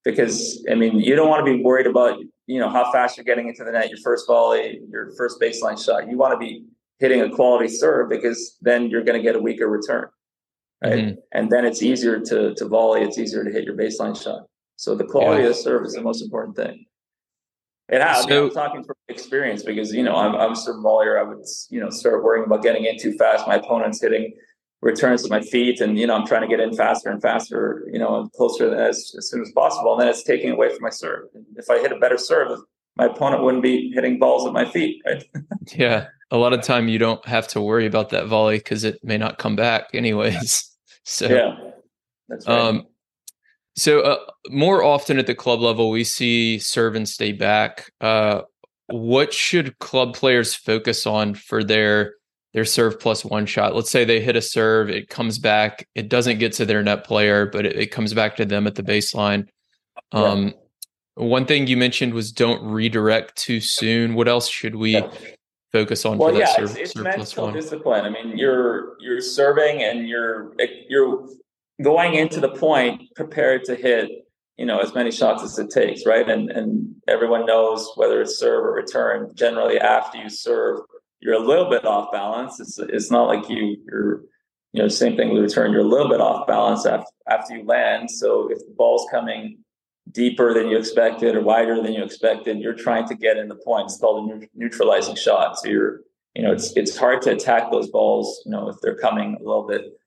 Because I mean, you don't want to be worried about you know how fast you're getting into the net, your first volley, your first baseline shot. You want to be hitting a quality serve because then you're going to get a weaker return, right? Mm-hmm. And then it's easier to to volley. It's easier to hit your baseline shot. So the quality yeah. of the serve is the most important thing. And I, so, I mean, I'm talking from experience because you know I'm I'm a serve volleyer. I would you know start worrying about getting in too fast. My opponent's hitting returns to my feet and you know i'm trying to get in faster and faster you know closer as, as soon as possible. And then it's taking away from my serve. If i hit a better serve my opponent wouldn't be hitting balls at my feet right? Yeah. A lot of time you don't have to worry about that volley because it may not come back anyways. So yeah. That's right. um so uh, more often at the club level we see serve and stay back. Uh what should club players focus on for their their serve plus one shot. Let's say they hit a serve, it comes back, it doesn't get to their net player, but it, it comes back to them at the baseline. Um, yeah. One thing you mentioned was don't redirect too soon. What else should we yeah. focus on? Well, yeah, serve, it's, it's serve mental discipline. I mean, you're you're serving and you're you're going into the point prepared to hit you know as many shots as it takes, right? And and everyone knows whether it's serve or return. Generally, after you serve you're a little bit off balance. It's it's not like you you're you know same thing with return. You're a little bit off balance after after you land. So if the ball's coming deeper than you expected or wider than you expected, you're trying to get in the point. It's called a neutralizing shot. So you're you know it's it's hard to attack those balls. You know if they're coming a little bit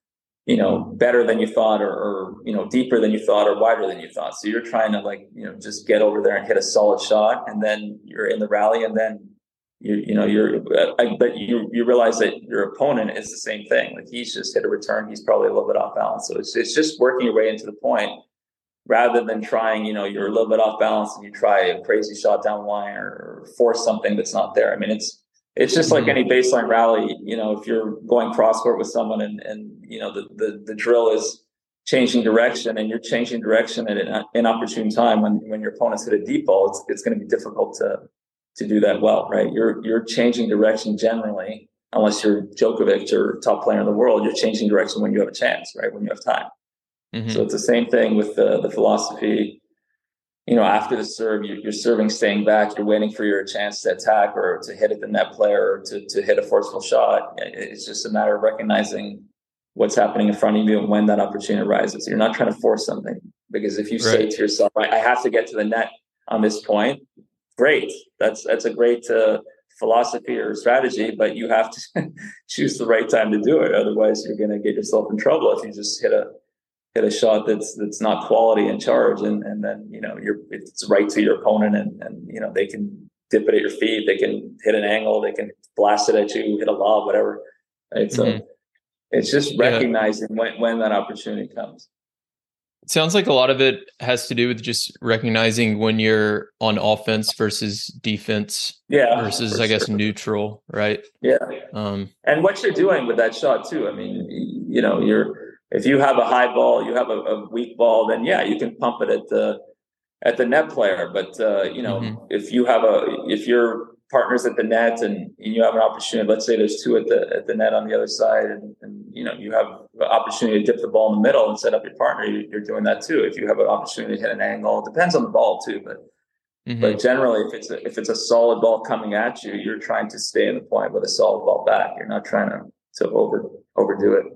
you know better than you thought or, or, you know deeper than you thought or wider than you thought so you're trying to like you know just get over there and hit a solid shot and then you're in the rally and then you you know you're but you you realize that your opponent is the same thing. Like he's just hit a return. He's probably a little bit off balance. So it's, it's just working your way into the point rather than trying you know you're a little bit off balance and you try a crazy shot down line or force something that's not there. I mean it's it's just like any baseline rally you know if you're going cross court with someone and and you know the the, the drill is changing direction and you're changing direction at an inopportune time when when your opponent's hit a deep ball it's, it's going to be difficult to to do that well, right? You're you're changing direction generally, unless you're Djokovic or top player in the world. You're changing direction when you have a chance, right? When you have time. Mm-hmm. So it's the same thing with the the philosophy. You know, after the serve, you're, you're serving, staying back. You're waiting for your chance to attack or to hit at the net player or to to hit a forceful shot. It's just a matter of recognizing what's happening in front of you and when that opportunity arises. You're not trying to force something because if you right. say to yourself, I have to get to the net on this point, great. That's that's a great uh, philosophy or strategy, but you have to choose the right time to do it. Otherwise, you're going to get yourself in trouble if you just hit a hit a shot that's that's not quality and charge, and and then you know you're it's right to your opponent, and and you know they can dip it at your feet, they can hit an angle, they can blast it at you, hit a lob, whatever. Right. So. Mm-hmm. It's just recognizing yeah. when, when that opportunity comes. It sounds like a lot of it has to do with just recognizing when you're on offense versus defense. Yeah. Versus, I guess, sure. neutral, right? Yeah. Um, and what you're doing with that shot too. I mean, you know, you're if you have a high ball, you have a, a weak ball, then yeah, you can pump it at the at the net player. But uh, you know, mm-hmm. if you have a if your partners at the net and, and, you have an opportunity, let's say there's two at the at the net on the other side, and, and you know you have an opportunity to dip the ball in the middle and set up your partner, you, are doing that too. If you have an opportunity to hit an angle, it depends on the ball too, but. Mm-hmm. But generally, if it's a, if it's a solid ball coming at you, you're trying to stay in the point with a solid ball back. You're not trying to to over overdo it.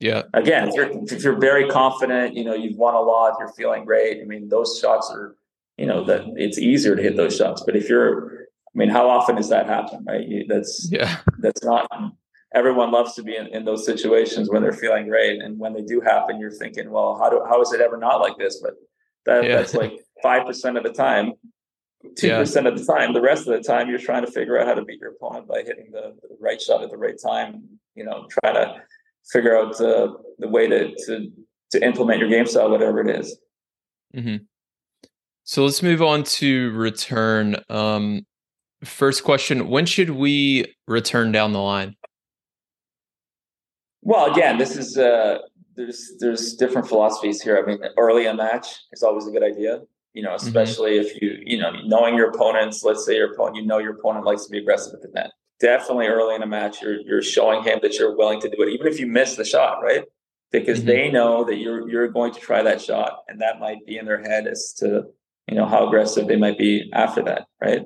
Yeah. Again, if you're if you're very confident, you know, you've won a lot, you're feeling great. I mean, those shots are, you know, that it's easier to hit those shots. But if you're, I mean, how often does that happen, right? You, that's yeah. That's not. Everyone loves to be in, in those situations when they're feeling great, and when they do happen, you're thinking, well, how do how is it ever not like this? But that, yeah. that's like five percent of the time. Two yeah. percent of the time. The rest of the time, you're trying to figure out how to beat your opponent by hitting the, the right shot at the right time. You know, trying to figure out uh, the way to, to to implement your game style, whatever it is. Mm-hmm. So let's move on to return. Um, first question: When should we return down the line? Well, again, this is uh, there's there's different philosophies here. I mean, early in a match is always a good idea. You know, mm-hmm. especially mm-hmm. if you you know knowing your opponents. Let's say your opponent, you know, your opponent likes to be aggressive at the net definitely early in a match, you're you're showing him that you're willing to do it, even if you miss the shot, right? Because mm-hmm. they know that you're you're going to try that shot, and that might be in their head as to you know how aggressive they might be after that, right?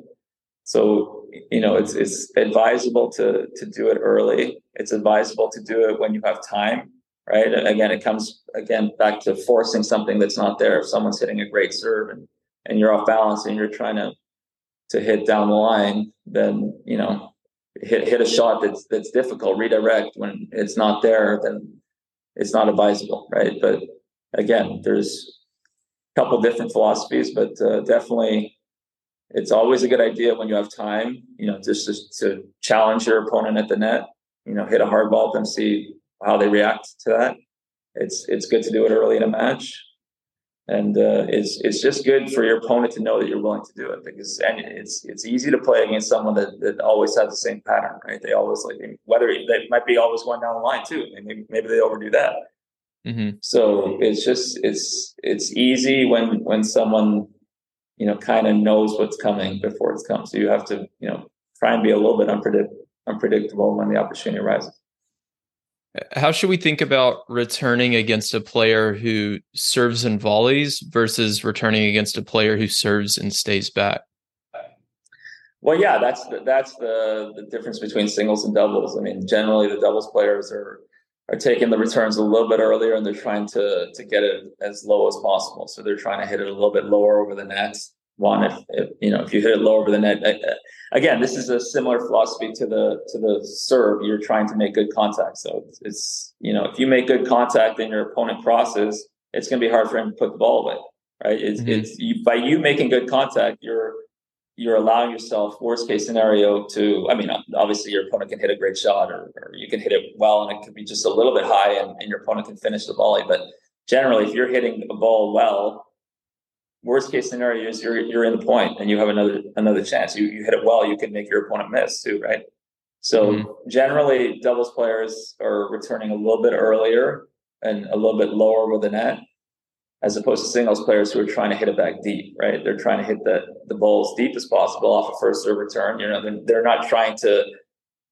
So you know it's it's advisable to to do it early. It's advisable to do it when you have time, right? Again, it comes again back to forcing something that's not there. If someone's hitting a great serve and and you're off balance and you're trying to to hit down the line, then you know hit hit a shot that's that's difficult, redirect when it's not there, then it's not advisable, right? But again, there's a couple different philosophies, but uh, definitely it's always a good idea when you have time, you know, just, just to challenge your opponent at the net, you know, hit a hard ball and see how they react to that. It's it's good to do it early in a match and uh, it's it's just good for your opponent to know that you're willing to do it because and it's it's easy to play against someone that, that always has the same pattern, right? They always like whether they might be always going down the line too, maybe maybe they overdo that. Mm-hmm. So it's just it's it's easy when when someone you know kind of knows what's coming before it's come. So you have to you know try and be a little bit unpredict- unpredictable when the opportunity arises. How should we think about returning against a player who serves and volleys versus returning against a player who serves and stays back? Well, yeah, that's the, that's the the difference between singles and doubles. I mean, generally the doubles players are are taking the returns a little bit earlier and they're trying to to get it as low as possible. So they're trying to hit it a little bit lower over the net one if, if, you know if you hit it low over the net again this is a similar philosophy to the to the serve you're trying to make good contact so it's, it's you know if you make good contact and your opponent crosses it's going to be hard for him to put the ball away right it's, mm-hmm. it's you, by you making good contact you're you're allowing yourself worst case scenario to i mean obviously your opponent can hit a great shot or, or you can hit it well and it could be just a little bit high and, and your opponent can finish the volley but generally if you're hitting a ball well worst case scenario is you're you're in the point and you have another another chance. You you hit it well, you can make your opponent miss too, right? So mm-hmm. generally, doubles players are returning a little bit earlier and a little bit lower with the net, as opposed to singles players who are trying to hit it back deep, right? They're trying to hit the the ball as deep as possible off a first serve return. You know, they're, they're not trying to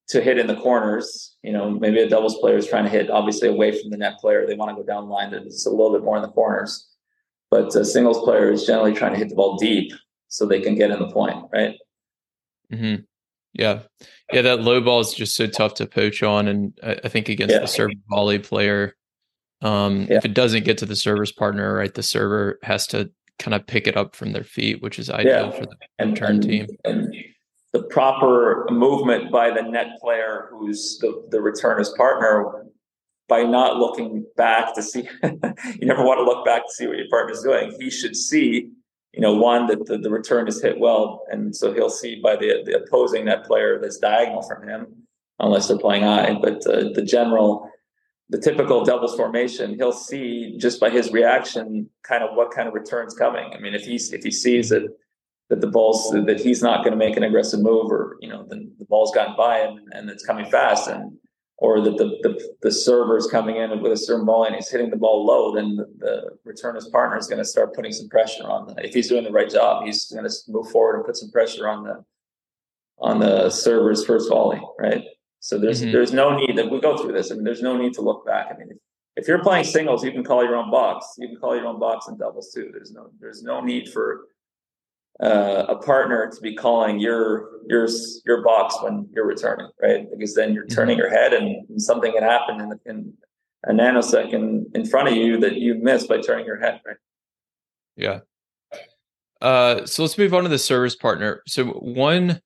to hit in the corners. You know, maybe a doubles player is trying to hit obviously away from the net player. They want to go down the line it's a little bit more in the corners. But a singles player is generally trying to hit the ball deep so they can get in the point, right? Mm-hmm. Yeah, yeah. That low ball is just so tough to poach on, and I, I think against yeah. the serve volley player, um, yeah. if it doesn't get to the server's partner, right, the server has to kind of pick it up from their feet, which is ideal yeah. for the and, turn and, team. And the proper movement by the net player, who's the the returner's partner, by not looking back to see you never want to look back to see what your partner's doing he should see you know one that the, the return is hit well and so he'll see by the, the opposing net player that's diagonal from him unless they're playing high but uh, the general the typical doubles formation, he'll see just by his reaction kind of what kind of return's coming. I mean, if he's if he sees that that the ball's that he's not going to make an aggressive move, or you know, the, the ball's gotten by him and it's coming fast, and or that the, the the server is coming in with a certain ball and he's hitting the ball low, then the, the returner's partner is going to start putting some pressure on. The, if he's doing the right job, he's going to move forward and put some pressure on the on the server's first volley, right? So there's mm-hmm. there's no need that we go through this. I mean, there's no need to look back. I mean, if, if you're playing singles, you can call your own box. You can call your own box in doubles too. There's no there's no need for uh, a partner to be calling your your your box when you're returning, right? Because then you're turning mm-hmm. your head, and something can happen in, in a nanosecond in front of you that you missed by turning your head, right? Yeah. Uh, so let's move on to the service partner. So one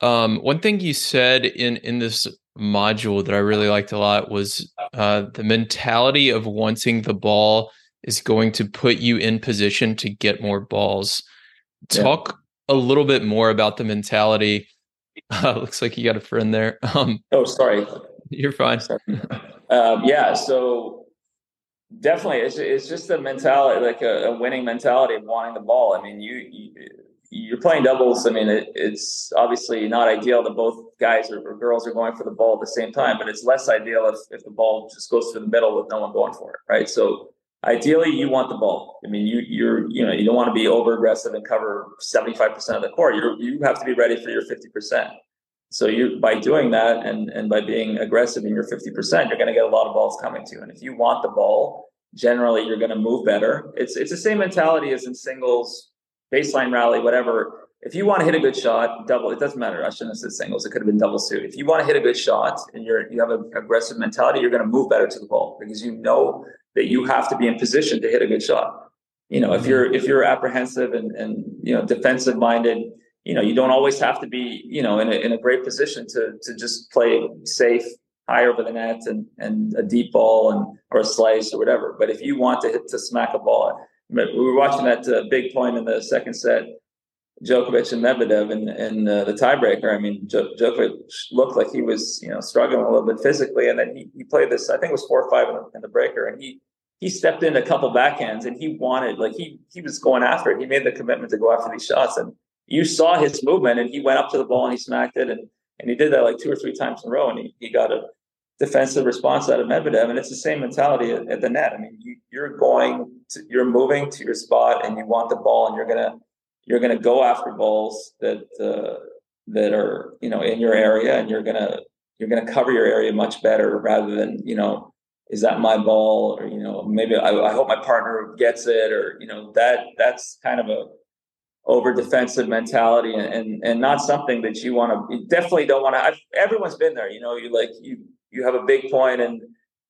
um, one thing you said in in this module that I really liked a lot was uh, the mentality of wanting the ball is going to put you in position to get more balls. Talk yeah. a little bit more about the mentality. Uh, looks like you got a friend there. Um, oh, sorry. You're fine. Um, yeah. So definitely, it's it's just a mentality, like a, a, winning mentality of wanting the ball. I mean, you, you you're playing doubles. I mean, it, it's obviously not ideal that both guys or, or, girls are going for the ball at the same time, but it's less ideal if, if the ball just goes through the middle with no one going for it, right? So ideally, you want the ball. I mean, you you're you know you don't want to be over aggressive and cover 75 percent of the court. You you have to be ready for your 50 percent. So you by doing that and and by being aggressive in your 50 percent, you're going to get a lot of balls coming to you. And if you want the ball, generally you're going to move better. It's it's the same mentality as in singles baseline rally, whatever. If you want to hit a good shot, double, it doesn't matter. I shouldn't have said singles. It could have been double suit. If you want to hit a good shot and you're you have an aggressive mentality, you're going to move better to the ball because you know that you have to be in position to hit a good shot. You know, if mm-hmm. you're if you're apprehensive and and you know defensive minded, you know you don't always have to be you know in a, in a great position to to just play safe high over the net and and a deep ball and or a slice or whatever. But if you want to hit to smack a ball, we were watching that uh, big point in the second set, Djokovic and Medvedev in, in uh, the tiebreaker. I mean, Djokovic looked like he was, you know, struggling a little bit physically, and then he, he played this. I think it was four or five in the, in the breaker, and he he stepped in a couple backhands, and he wanted like he he was going after it. He made the commitment to go after these shots, and you saw his movement, and he went up to the ball and he smacked it, and and he did that like two or three times in a row, and he, he got a defensive response out of Medvedev, and it's the same mentality at, at the net. I mean, you, are going, to, you're moving to your spot, and you want the ball, and you're gonna you're gonna go after balls that uh, that are you know in your area, and you're gonna you're gonna cover your area much better rather than you know is that my ball or you know maybe I, I hope my partner gets it or you know that that's kind of a over defensive mentality and, and, and not something that you want to you definitely don't want to everyone's been there you know you like you you have a big point and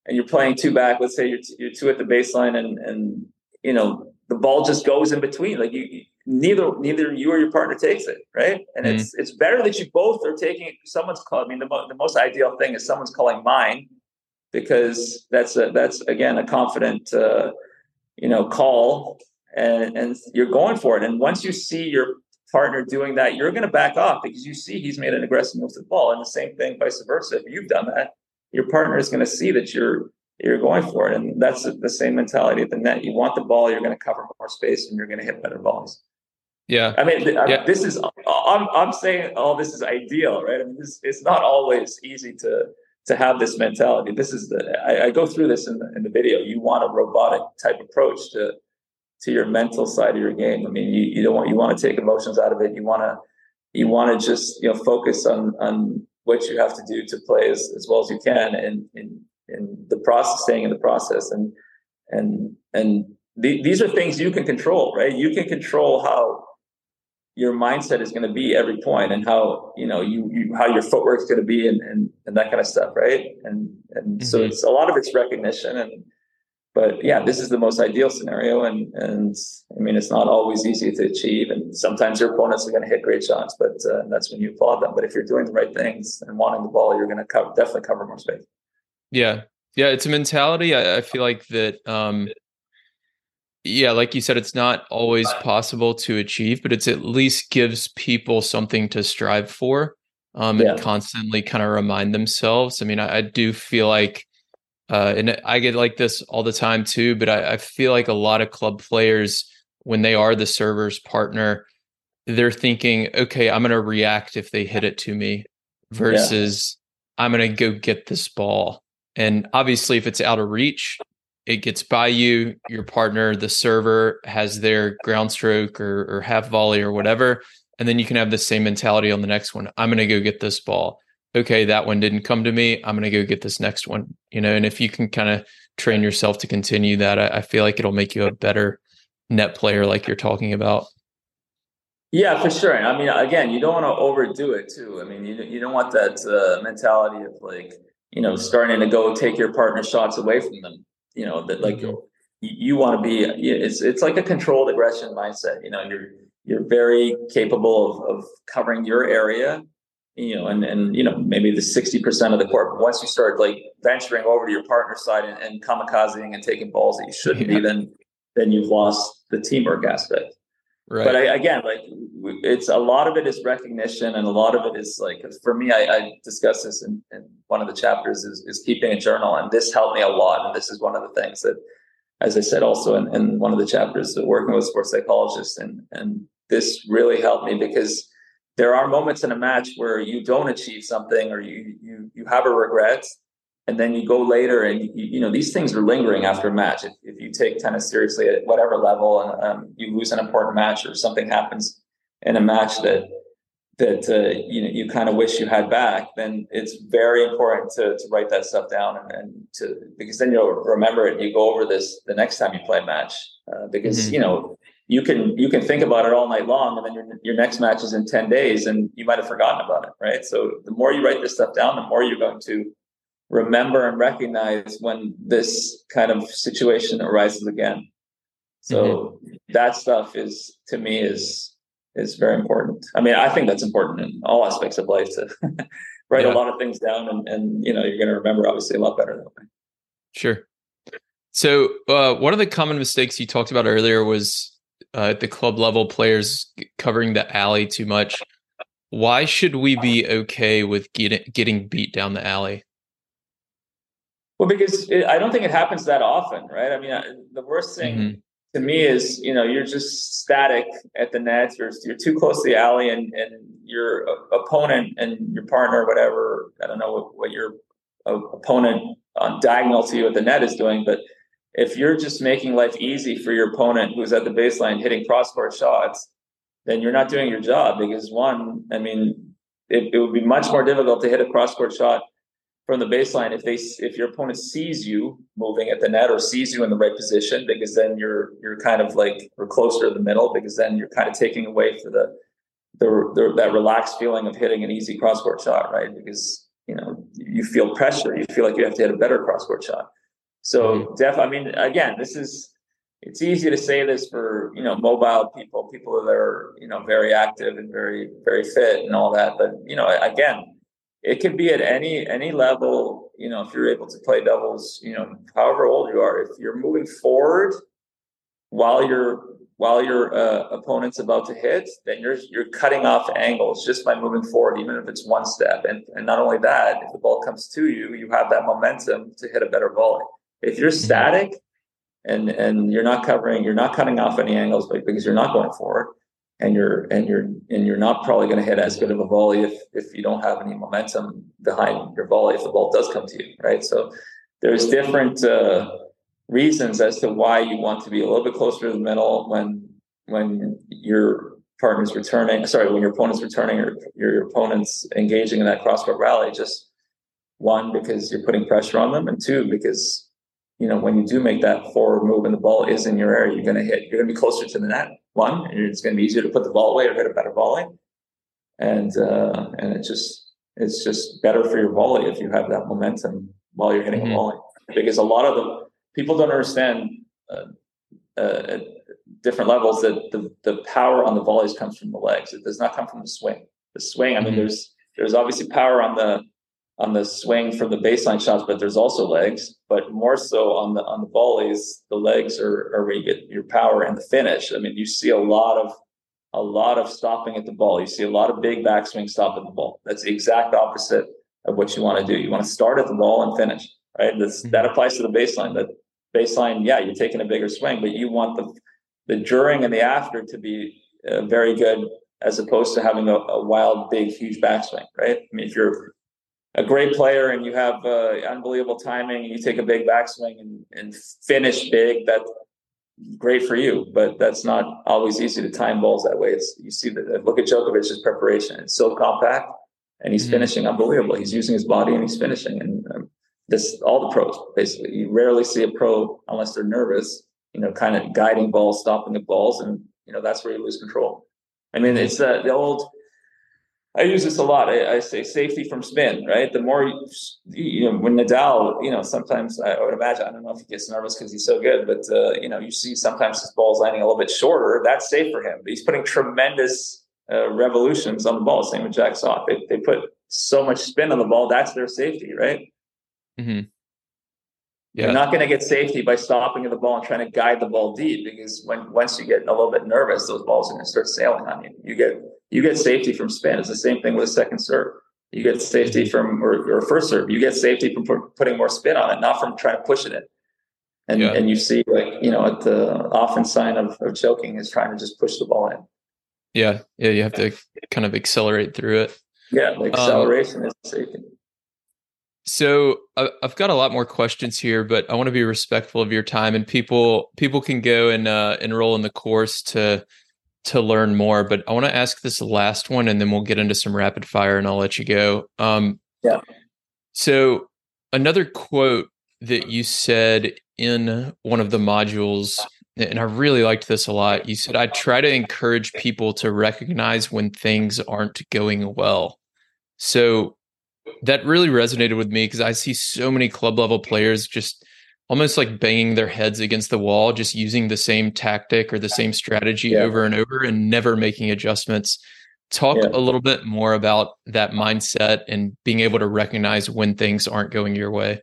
and you're playing two back. Let's say you're t- you're two at the baseline and and you know the ball just goes in between. Like you, neither neither you or your partner takes it, right? And mm-hmm. it's it's better that you both are taking it. Someone's call. I mean, the, mo- the most ideal thing is someone's calling mine because that's a that's again a confident uh, you know call and and you're going for it. And once you see your partner doing that, you're going to back off because you see he's made an aggressive move to the ball, and the same thing vice versa. If you've done that, your partner is going to see that you're you're going for it, and that's the same mentality at the net. You want the ball, you're going to cover more space, and you're going to hit better balls. Yeah, I mean, yeah. this is I'm I'm saying all this is ideal, right? I mean, this it's not always easy to to have this mentality. This is the I, I go through this in the in the video. You want a robotic type approach to to your mental side of your game. I mean, you, you don't want you want to take emotions out of it. You want to you want to just you know focus on on what you have to do to play as, as well as you can and in, in the process, staying in the process. And, and, and the, these are things you can control, right? You can control how your mindset is going to be every point and how, you know, you, you how your footwork is going to be and, and, and that kind of stuff. Right. And, and mm-hmm. so it's a lot of it's recognition and, but yeah, this is the most ideal scenario, and and I mean it's not always easy to achieve, and sometimes your opponents are going to hit great shots, but uh, that's when you applaud them. But if you're doing the right things and wanting the ball, you're going to cover, definitely cover more space. Yeah, yeah, it's a mentality. I, I feel like that. Um, yeah, like you said, it's not always possible to achieve, but it's at least gives people something to strive for, um, and constantly kind of remind themselves. I mean, I, I do feel like uh, and I get like this all the time too. But I, I feel like a lot of club players, when they are the server's partner, they're thinking, okay, I'm going to react if they hit it to me versus yeah. I'm going to go get this ball. And obviously, if it's out of reach, it gets by you, your partner, the server has their ground stroke or, or half volley or whatever. And then you can have the same mentality on the next one. I'm going to go get this ball. Okay, that one didn't come to me. I'm going to go get this next one. You know, and if you can kind of train yourself to continue that, I, I feel like it'll make you a better net player, like you're talking about. Yeah, for sure. I mean, again, you don't want to overdo it too. I mean, you you don't want that uh, mentality of like you know starting to go take your partner shots away from them. You know that like mm-hmm. you, you want to be. It's it's like a controlled aggression mindset. You know, you're you're very capable of, of covering your area. You know, and and you know maybe the sixty percent of the court. But once you start like venturing over to your partner's side and, and kamikazing and taking balls that you shouldn't yeah. be, then then you've lost the teamwork aspect. Right. But I, again, like it's a lot of it is recognition, and a lot of it is like for me. I, I discuss this in, in, one of the chapters is, is keeping a journal, and this helped me a lot. And this is one of the things that, as I said, also in, in one of the chapters, working with sports psychologists, and and this really helped me because there are moments in a match where you don't achieve something or you you you have a regret and then you go later and you, you, know these things are lingering after a match if, if you take tennis seriously at whatever level and um, you lose an important match or something happens in a match that that uh, you know you kind of wish you had back then it's very important to, to write that stuff down and, and to because then you'll remember it and you go over this the next time you play a match uh, because mm-hmm. you know you can you can think about it all night long and then your, your next match is in 10 days and you might have forgotten about it right so the more you write this stuff down the more you're going to remember and recognize when this kind of situation arises again. So mm-hmm. that stuff is to me is is very important. I mean, I think that's important in all aspects of life to write yeah. a lot of things down and, and you know, you're going to remember obviously a lot better that way. Sure. So uh, one of the common mistakes you talked about earlier was uh, at the club level players covering the alley too much. Why should we be okay with getting getting beat down the alley? Well, because it, I don't think it happens that often, right? I mean, the worst thing mm-hmm. to me is you know you're just static at the net. You're you're too close to the alley, and and your opponent and your partner, whatever I don't know what, what your uh, opponent on diagonal to you at the net is doing, but if you're just making life easy for your opponent who's at the baseline hitting cross court shots, then you're not doing your job because one, I mean, it, it would be much more difficult to hit a cross court shot from the baseline if they if your opponent sees you moving at the net or sees you in the right position because then you're you're kind of like we're closer to the middle because then you're kind of taking away for the the, the that relaxed feeling of hitting an easy cross court shot right? Because you know you feel pressure. You feel like you have to hit a better cross court shot so def i mean again this is it's easy to say this for you know mobile people people that are you know very active and very very fit and all that but you know again it can be at any any level you know if you're able to play doubles you know however old you are if you're moving forward while your while your uh, opponent's about to hit then you're you're cutting off angles just by moving forward even if it's one step. And and not only that if the ball comes to you you have that momentum to hit a better volley if you're static and and you're not covering you're not cutting off any angles because you're not going forward and you're and you're and you're not probably going to hit as good of a volley if if you don't have any momentum behind your volley if the ball does come to you right? So there's different uh, reasons as to why you want to be a little bit closer to the middle when when your partner's returning sorry when your opponent's returning or your opponent's engaging in that cross-court rally just one because you're putting pressure on them and two because you know when you do make that forward move and the ball is in your area you're going to hit you're going to be closer to the net one, and it's going to be easier to put the ball away or hit a better volley, and uh, and it's just it's just better for your volley if you have that momentum while you're hitting mm-hmm. a volley. Because a lot of the people don't understand uh, uh, at different levels that the the power on the volleys comes from the legs. It does not come from the swing. The swing, I mean, mm-hmm. there's there's obviously power on the on the swing from the baseline shots, but there's also legs. But more so on the on the volleys, the legs are, are where you get your power and the finish. I mean, you see a lot of a lot of stopping at the ball. You see a lot of big backswing stop at the ball. That's the exact opposite of what you want to do. You want to start at the ball and finish. right? This, mm-hmm. That applies to the baseline. That baseline, yeah, you're taking a bigger swing, but you want the the during and the after to be uh, very good as opposed to having a, a, wild, big, huge backswing, right? I mean, if you're a great player and you have uh, unbelievable timing and you take a big backswing and, and finish big, that's great for you. But that's not always easy to time balls that way. It's you see that look at Djokovic's preparation; it's so compact, and he's mm-hmm. finishing unbelievable. He's using his body and he's finishing, and um, this all the pros basically. You rarely see a pro unless they're nervous you know, kind of guiding balls, stopping the balls, and you know that's where you lose control. I mean, it's uh, the old. I use this a lot. I, I, say safety from spin, right? The more you, you know, when Nadal, you know, sometimes I would imagine, I don't know if he gets nervous because he's so good, but uh, you know, you see sometimes his ball's landing a little bit shorter. That's safe for him. But he's putting tremendous uh, revolutions on the ball. Same with Jack Sock. They, they put so much spin on the ball. That's their safety, right? Mm-hmm. Yeah. You're not going to get safety by stopping at the ball and trying to guide the ball deep because when once you get a little bit nervous, those balls are going to start sailing on you. You get you get safety from spin. It's the same thing with a second serve. You get safety from or, or first serve. You get safety from putting more spin on it, not from trying to push it in. And yeah. and you see like you know at the often sign of, of choking is trying to just push the ball in. Yeah, yeah, you have to kind of accelerate through it. Yeah, the um, acceleration um, is safety. So I've got a lot more questions here, but I want to be respectful of your time. And people people can go and uh, enroll in the course to to learn more. But I want to ask this last one, and then we'll get into some rapid fire, and I'll let you go. Um, yeah. So another quote that you said in one of the modules, and I really liked this a lot. You said, "I try to encourage people to recognize when things aren't going well." So that really resonated with me because I see so many club level players just almost like banging their heads against the wall, just using the same tactic or the same strategy yeah. over and over and never making adjustments. Talk yeah. a little bit more about that mindset and being able to recognize when things aren't going your way.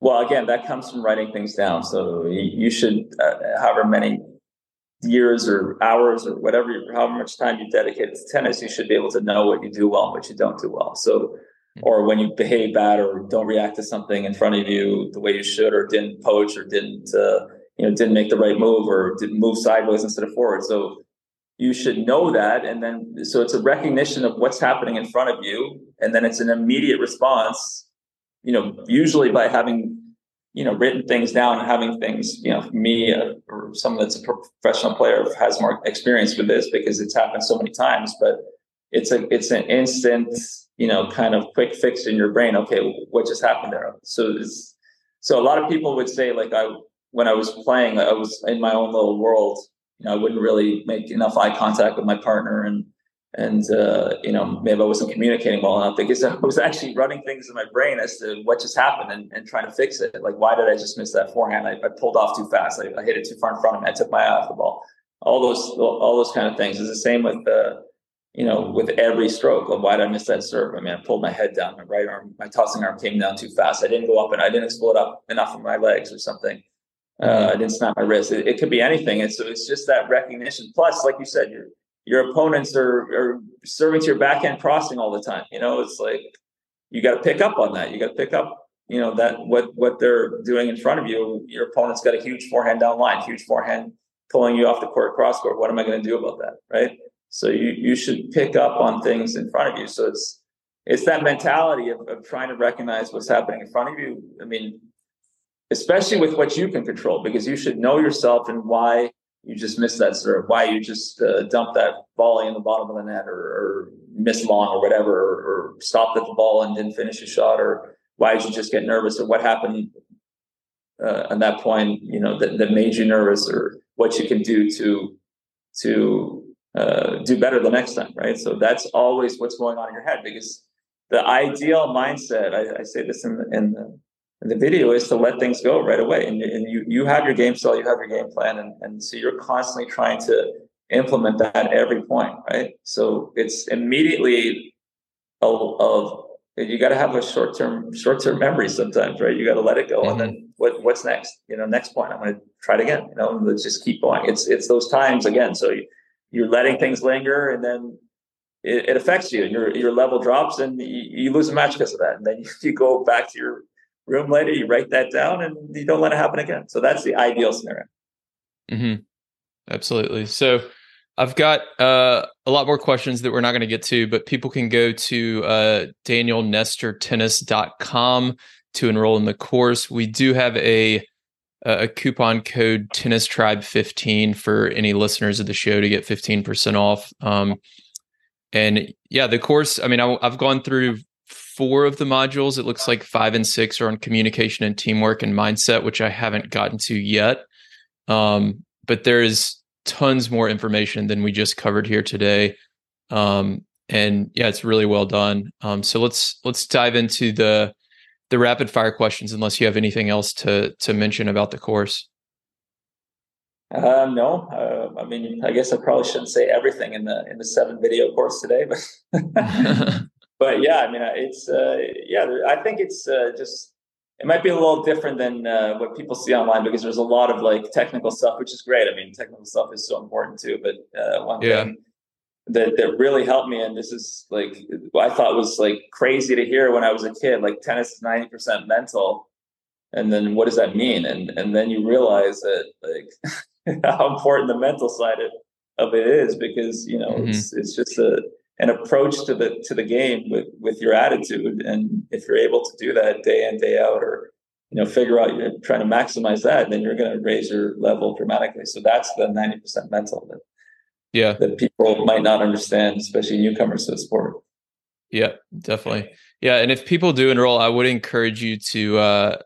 Well, again, that comes from writing things down. So you should, uh, however many years or hours or whatever, however much time you dedicate to tennis, you should be able to know what you do well and what you don't do well. So. Or when you behave bad or don't react to something in front of you the way you should or didn't poach or didn't uh, you know didn't make the right move or didn't move sideways instead of forward. So you should know that and then so it's a recognition of what's happening in front of you and then it's an immediate response you know usually by having you know written things down and having things you know me uh, or someone that's a professional player has more experience with this because it's happened so many times but it's a it's an instant you know, kind of quick fix in your brain. Okay, what just happened there? So so a lot of people would say like I when I was playing, I was in my own little world. You know, I wouldn't really make enough eye contact with my partner, and and uh, you know maybe I wasn't communicating well enough because I was actually running things in my brain as to what just happened and, and trying to fix it. Like why did I just miss that forehand? I, I pulled off too fast. I, I, hit it too far in front of me. I took my eye off the ball. All those all those kind of things. It's the same with the uh, you know, with every stroke. Like, why did I miss that serve? I mean, I pulled my head down, my right arm, my tossing arm came down too fast. I didn't go up and I didn't explode up enough of my legs or something. Uh, I didn't snap my wrist. It, it, could be anything. And so it's just that recognition. Plus, like you said, your your opponents are, are serving to your backhand crossing all the time. You know, it's like you got to pick up on that. You got to pick up, you know, that what what they're doing in front of you. Your opponent's got a huge forehand down line, huge forehand pulling you off the court cross court. What am I going to do about that? Right. So you you should pick up on things in front of you. So it's it's that mentality of, of trying to recognize what's happening in front of you. I mean, especially with what you can control, because you should know yourself and why you just missed that serve, why you just uh, dumped that volley in the bottom of the net, or, or missed long, or whatever, or, or stopped at the ball and didn't finish a shot, or why did you just get nervous, or what happened uh, at that point, you know, that, that made you nervous, or what you can do to to uh, do better the next time, right? So that's always what's going on in your head because the ideal mindset, I, I say this in the, in the, in the video, is to let things go right away. And, and you, you have your game style, you have your game plan. And, and so you're constantly trying to implement that at every point, right? So it's immediately of, of you got to have a short term short term memory sometimes, right? You got to let it go, mm-hmm. and then mm-hmm. what what's next? You know, next point, I'm going to try it again. You know, let's just keep going. It's it's those times again. So you, you're letting things linger and then it, it affects you and your your level drops and you, you, lose a match because of that and then you, go back to your room later, you write that down, and you don't let it happen again. So that's the ideal scenario. Mm-hmm. Absolutely. So I've got uh, a lot more questions that we're not going to get to, but people can go to uh, danielnestortennis.com to enroll in the course. We do have a a coupon code tennis tribe 15 for any listeners of the show to get 15% off um, and yeah the course i mean I, i've gone through four of the modules it looks like five and six are on communication and teamwork and mindset which i haven't gotten to yet um, but there is tons more information than we just covered here today. Um, and yeah, it's really well done. Um, so let's let's dive into the the rapid fire questions. Unless you have anything else to to mention about the course. Uh, no, uh, I mean, I guess I probably shouldn't say everything in the in the seven video course today, but but yeah, I mean, it's uh, yeah, I think it's uh, just it might be a little different than uh, what people see online because there's a lot of like technical stuff, which is great. I mean, technical stuff is so important too. But uh, one yeah. thing that that really helped me, and this is like I thought was like crazy to hear when I was a kid, like tennis is ninety percent mental, and then what does that mean? And and then you realize that like how important the mental side of it is because you know mm-hmm. it's it's just a an approach to the to the game with with your attitude and if you're able to do that day in day out or you know figure out you're trying to maximize that then you're going to raise your level dramatically so that's the 90% mental that yeah. that people might not understand especially newcomers to the sport. Yeah definitely. Yeah and if people do enroll i would encourage you to uh,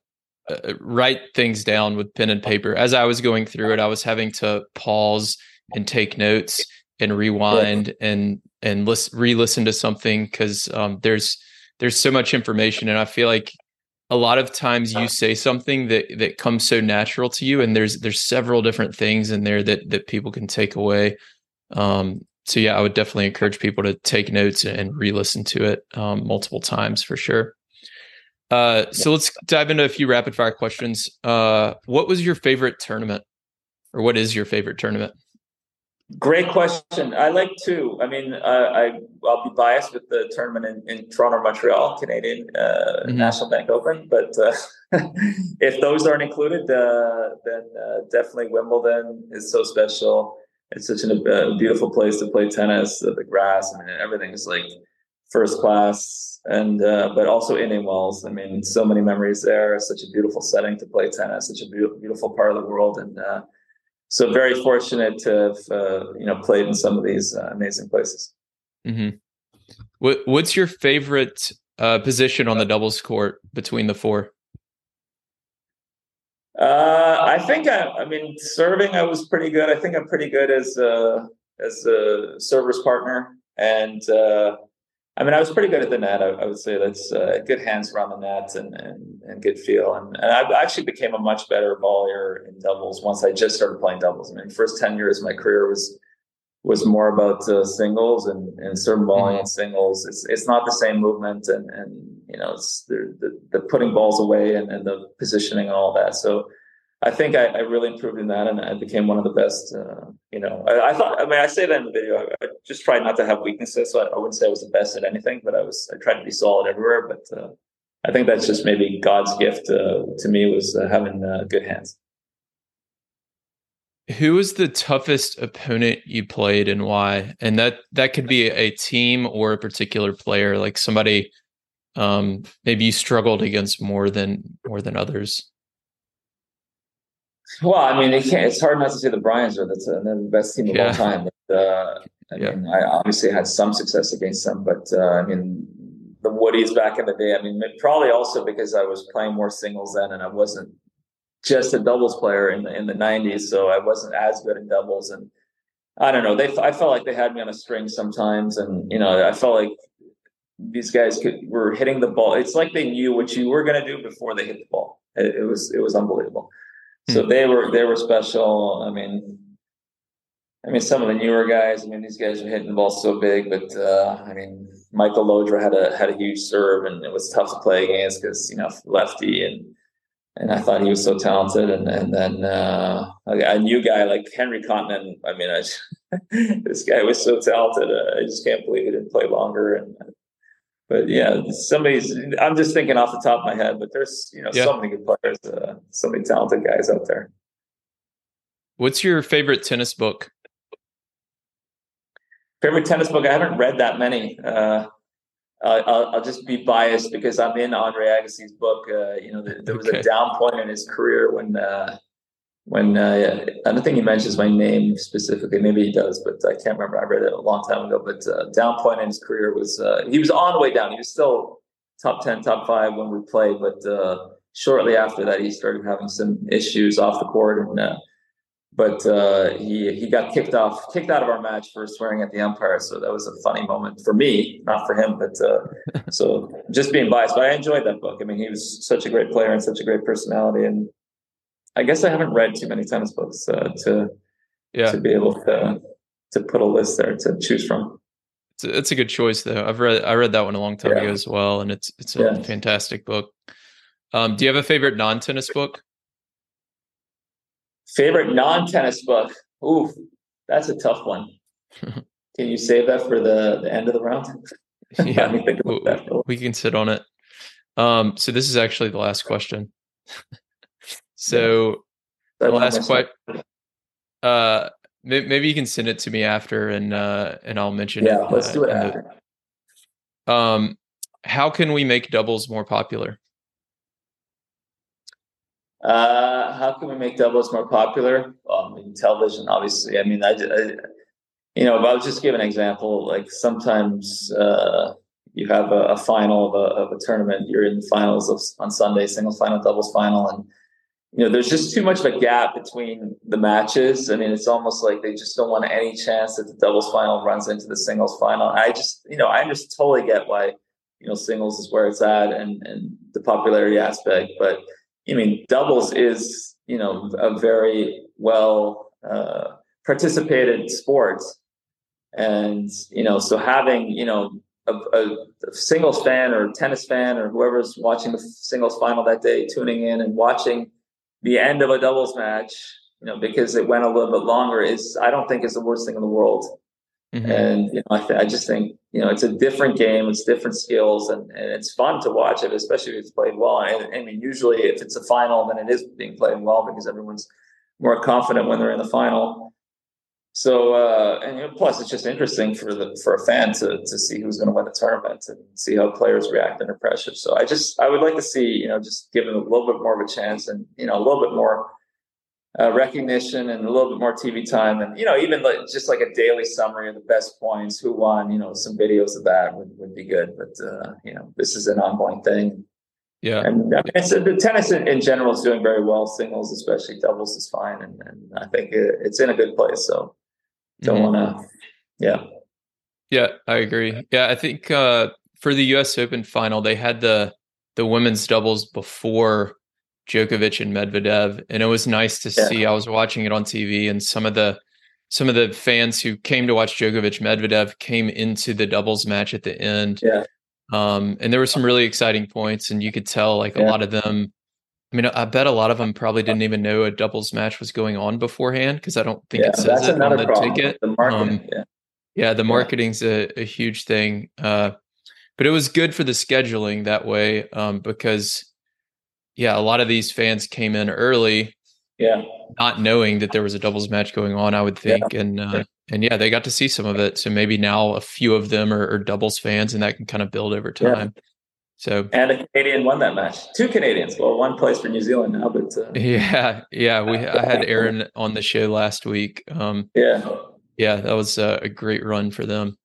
uh, write things down with pen and paper. As i was going through it i was having to pause and take notes and rewind and and listen, re-listen to something because um, there's there's so much information, and I feel like a lot of times you say something that that comes so natural to you, and there's there's several different things in there that that people can take away. Um, so yeah, I would definitely encourage people to take notes and re-listen to it um, multiple times for sure. Uh, so let's dive into a few rapid fire questions. Uh, what was your favorite tournament, or what is your favorite tournament? Great question. I like two. I mean, I I'll be biased with the tournament in, in Toronto, Montreal, Canadian uh, mm-hmm. National Bank Open, but uh, if those aren't included, uh, then uh, definitely Wimbledon is so special. It's such a uh, beautiful place to play tennis. The grass, I mean, everything is like first class, and uh, but also Indian Wells. I mean, so many memories there. Such a beautiful setting to play tennis. Such a beautiful, beautiful part of the world, and so very fortunate to have uh, you know played in some of these uh, amazing places. Mm-hmm. What, what's your favorite uh, position on the doubles court between the four? I think I, I mean serving. I was pretty good. I think I'm pretty good as a as a server's partner, and uh, I mean, I was pretty good at the net. I, I would say that's uh, good hands around the net and, and, and good feel. And, and I actually became a much better volleyer in doubles once I just started playing doubles. I mean, first 10 years of my career was was more about uh, singles and, and certain volleying mm-hmm. singles. It's it's not the same movement and, and you know, it's the, the, the putting balls away and, and the positioning and all that. So I think I, I, really improved in that, and I became one of the best. Uh, you know, I, I, thought. I mean, I say that in the video. I, I, just tried not to have weaknesses, so I, wouldn't say I was the best at anything, but I was. I tried to be solid everywhere. But uh, I think that's just maybe God's gift uh, to me was uh, having uh, good hands. Who was the toughest opponent you played, and why? And that that could be a team or a particular player, like somebody um, maybe you struggled against more than more than others. Well, I mean, it it's hard not to say the Bryans are the, the best team of yeah. all time. But, uh, I yeah. mean, I obviously had some success against them, but uh, I mean, the Woodies back in the day. I mean, probably also because I was playing more singles then, and I wasn't just a doubles player in the in the '90s, so I wasn't as good in doubles. And I don't know, they I felt like they had me on a string sometimes, and you know, I felt like these guys could were hitting the ball. It's like they knew what you were going to do before they hit the ball. It, it was it was unbelievable. So mm-hmm. they were they were special. I mean, I mean some of the newer guys. I mean these guys are hitting the ball so big, but uh, I mean Michael Llodra had a had a huge serve, and it was tough to play against because you know lefty and and I thought he was so talented. And and then uh, a new guy like Henri Kontinen. I mean, I, this guy was so talented. Uh, I just can't believe he didn't play longer. And but yeah, somebody's. I'm just thinking off the top of my head, but there's you know Yeah. so many good players, uh, so many talented guys out there. What's your favorite tennis book? Favorite tennis book? I haven't read that many. Uh, I'll, I'll, just be biased because I'm in Andre Agassi's book. Uh, you know, there, there was Okay. a down point in his career when uh, when uh, I don't think he mentions my name specifically. Maybe he does, but I can't remember. I read it a long time ago. But uh, down point in his career was uh, he was on the way down. He was still top ten, top five when we played, but uh, shortly after that, he started having some issues off the court and. Uh, but uh, he he got kicked off, kicked out of our match for swearing at the umpire. So that was a funny moment for me, not for him. But uh, so just being biased, but I enjoyed that book. I mean, he was such a great player and such a great personality. And I guess I haven't read too many tennis books uh, to Yeah, to be able to to put a list there to choose from. it's a, it's a good choice though. I've read I read that one a long time Yeah. ago as well, and it's it's a Yeah. fantastic book. Um, do you have a favorite non tennis book? Favorite non tennis book? Ooh, that's a tough one. Can you save that for the, the end of the round? Yeah, Let think about w- that. we can sit on it. Um, so this is actually the last question. So the last question. Uh, maybe you can send it to me after, and uh, and I'll mention Yeah, it. let's uh, do it in the- Um, how can we make doubles more popular? Uh, how can we make doubles more popular? Well, I mean, television, obviously. I mean, I, I you know, if I was just give an example, like sometimes uh, you have a, a final of a, of a tournament, you're in the finals of, on Sunday, singles final, doubles final, and you know, there's just too much of a gap between the matches. I mean, it's almost like they just don't want any chance that the doubles final runs into the singles final. I just, you know, I just totally get why, you know, singles is where it's at and and the popularity aspect, but I mean, doubles is you know a very well uh, participated sport, and you know so having you know a, a, singles fan or tennis fan or whoever's watching the singles final that day tuning in and watching the end of a doubles match, you know, because it went a little bit longer is I don't think is the worst thing in the world. Mhm. And you know, I, th- I just think you know it's a different game. It's different skills, and, and it's fun to watch it, especially if it's played well. And I mean, usually if it's a final, then it is being played well because everyone's more confident when they're in the final. So, uh, and you know, plus it's just interesting for the for a fan to to see who's going to win the tournament and see how players react under pressure. So, I just I would like to see you know just give them a little bit more of a chance and you know a little bit more uh, recognition and a little bit more TV time, and you know, even like just like a daily summary of the best points, who won, you know, some videos of that would, would be good. But uh, you know, this is an ongoing thing, Yeah, and I mean, it's, the tennis in, in general is doing very well. Singles, especially doubles, is fine, and, and I think it, it's in a good place. So don't Mhm. want to, yeah, Yeah, I agree. Yeah, I think uh, for the U.S. Open final, they had the the women's doubles before Djokovic and Medvedev, and it was nice to Yeah. see. I was watching it on TV, and some of the some of the fans who came to watch Djokovic Medvedev came into the doubles match at the end. Yeah. Um, and there were some really exciting points, and you could tell like a lot of them. I mean, I bet a lot of them probably didn't even know a doubles match was going on beforehand because I don't think yeah. it says it on the problem. ticket. The marketing, Um, yeah, Yeah, the marketing's a, a huge thing. Uh, but it was good for the scheduling that way um, because, yeah, a lot of these fans came in early, yeah, not knowing that there was a doubles match going on. I would Yeah. think, and uh, Yeah. and yeah, they got to see some of it. So maybe now a few of them are, are doubles fans, and that can kind of build over Yeah. time. So and a Canadian won that match. Two Canadians. Well, one plays for New Zealand now, but uh, yeah, yeah, we I had Erin on the show last week. Um, yeah, yeah, that was a, a great run for them.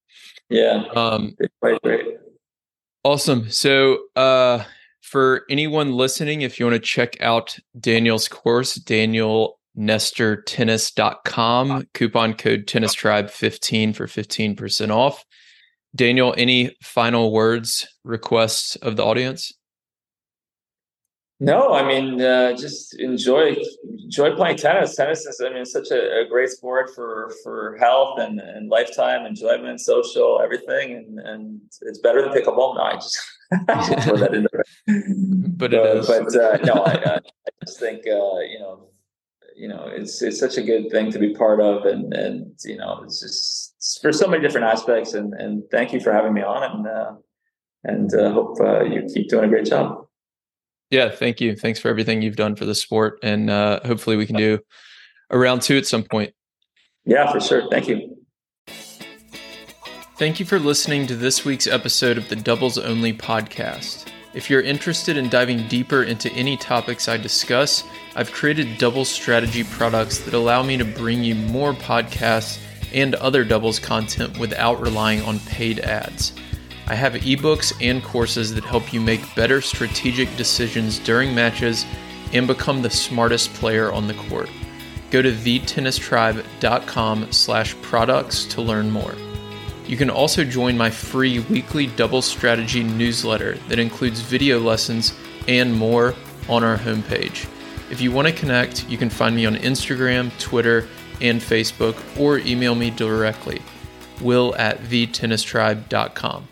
yeah, Um, great. Awesome. So, uh, for anyone listening, if you want to check out Daniel's course, danielnestortennis.com, coupon code tennis tribe 15 for 15% off. Daniel, any final words, requests of the audience? No, I mean, uh, just enjoy enjoy playing tennis. Tennis is, I mean, such a, a great sport for for health and, and lifetime enjoyment, social, everything, and and it's better than pickleball. No, I just, I just throw that in there. But it Uh, is. But uh, no, I, I just think uh, you know, you know, it's it's such a good thing to be part of, and and you know, it's just for so many different aspects. And and thank you for having me on, and uh, and uh, hope uh, you keep doing a great job. Yeah, thank you. Thanks for everything you've done for the sport, and uh, hopefully we can do a round two at some point. Yeah, for sure. Thank you. Thank you for listening to this week's episode of the Doubles Only podcast. If you're interested in diving deeper into any topics I discuss, I've created double strategy products that allow me to bring you more podcasts and other doubles content without relying on paid ads. I have ebooks and courses that help you make better strategic decisions during matches and become the smartest player on the court. Go to thetennistribe.com slash products to learn more. You can also join my free weekly double strategy newsletter that includes video lessons and more on our homepage. If you want to connect, you can find me on Instagram, Twitter, and Facebook, or email me directly, will at thetennistribe.com.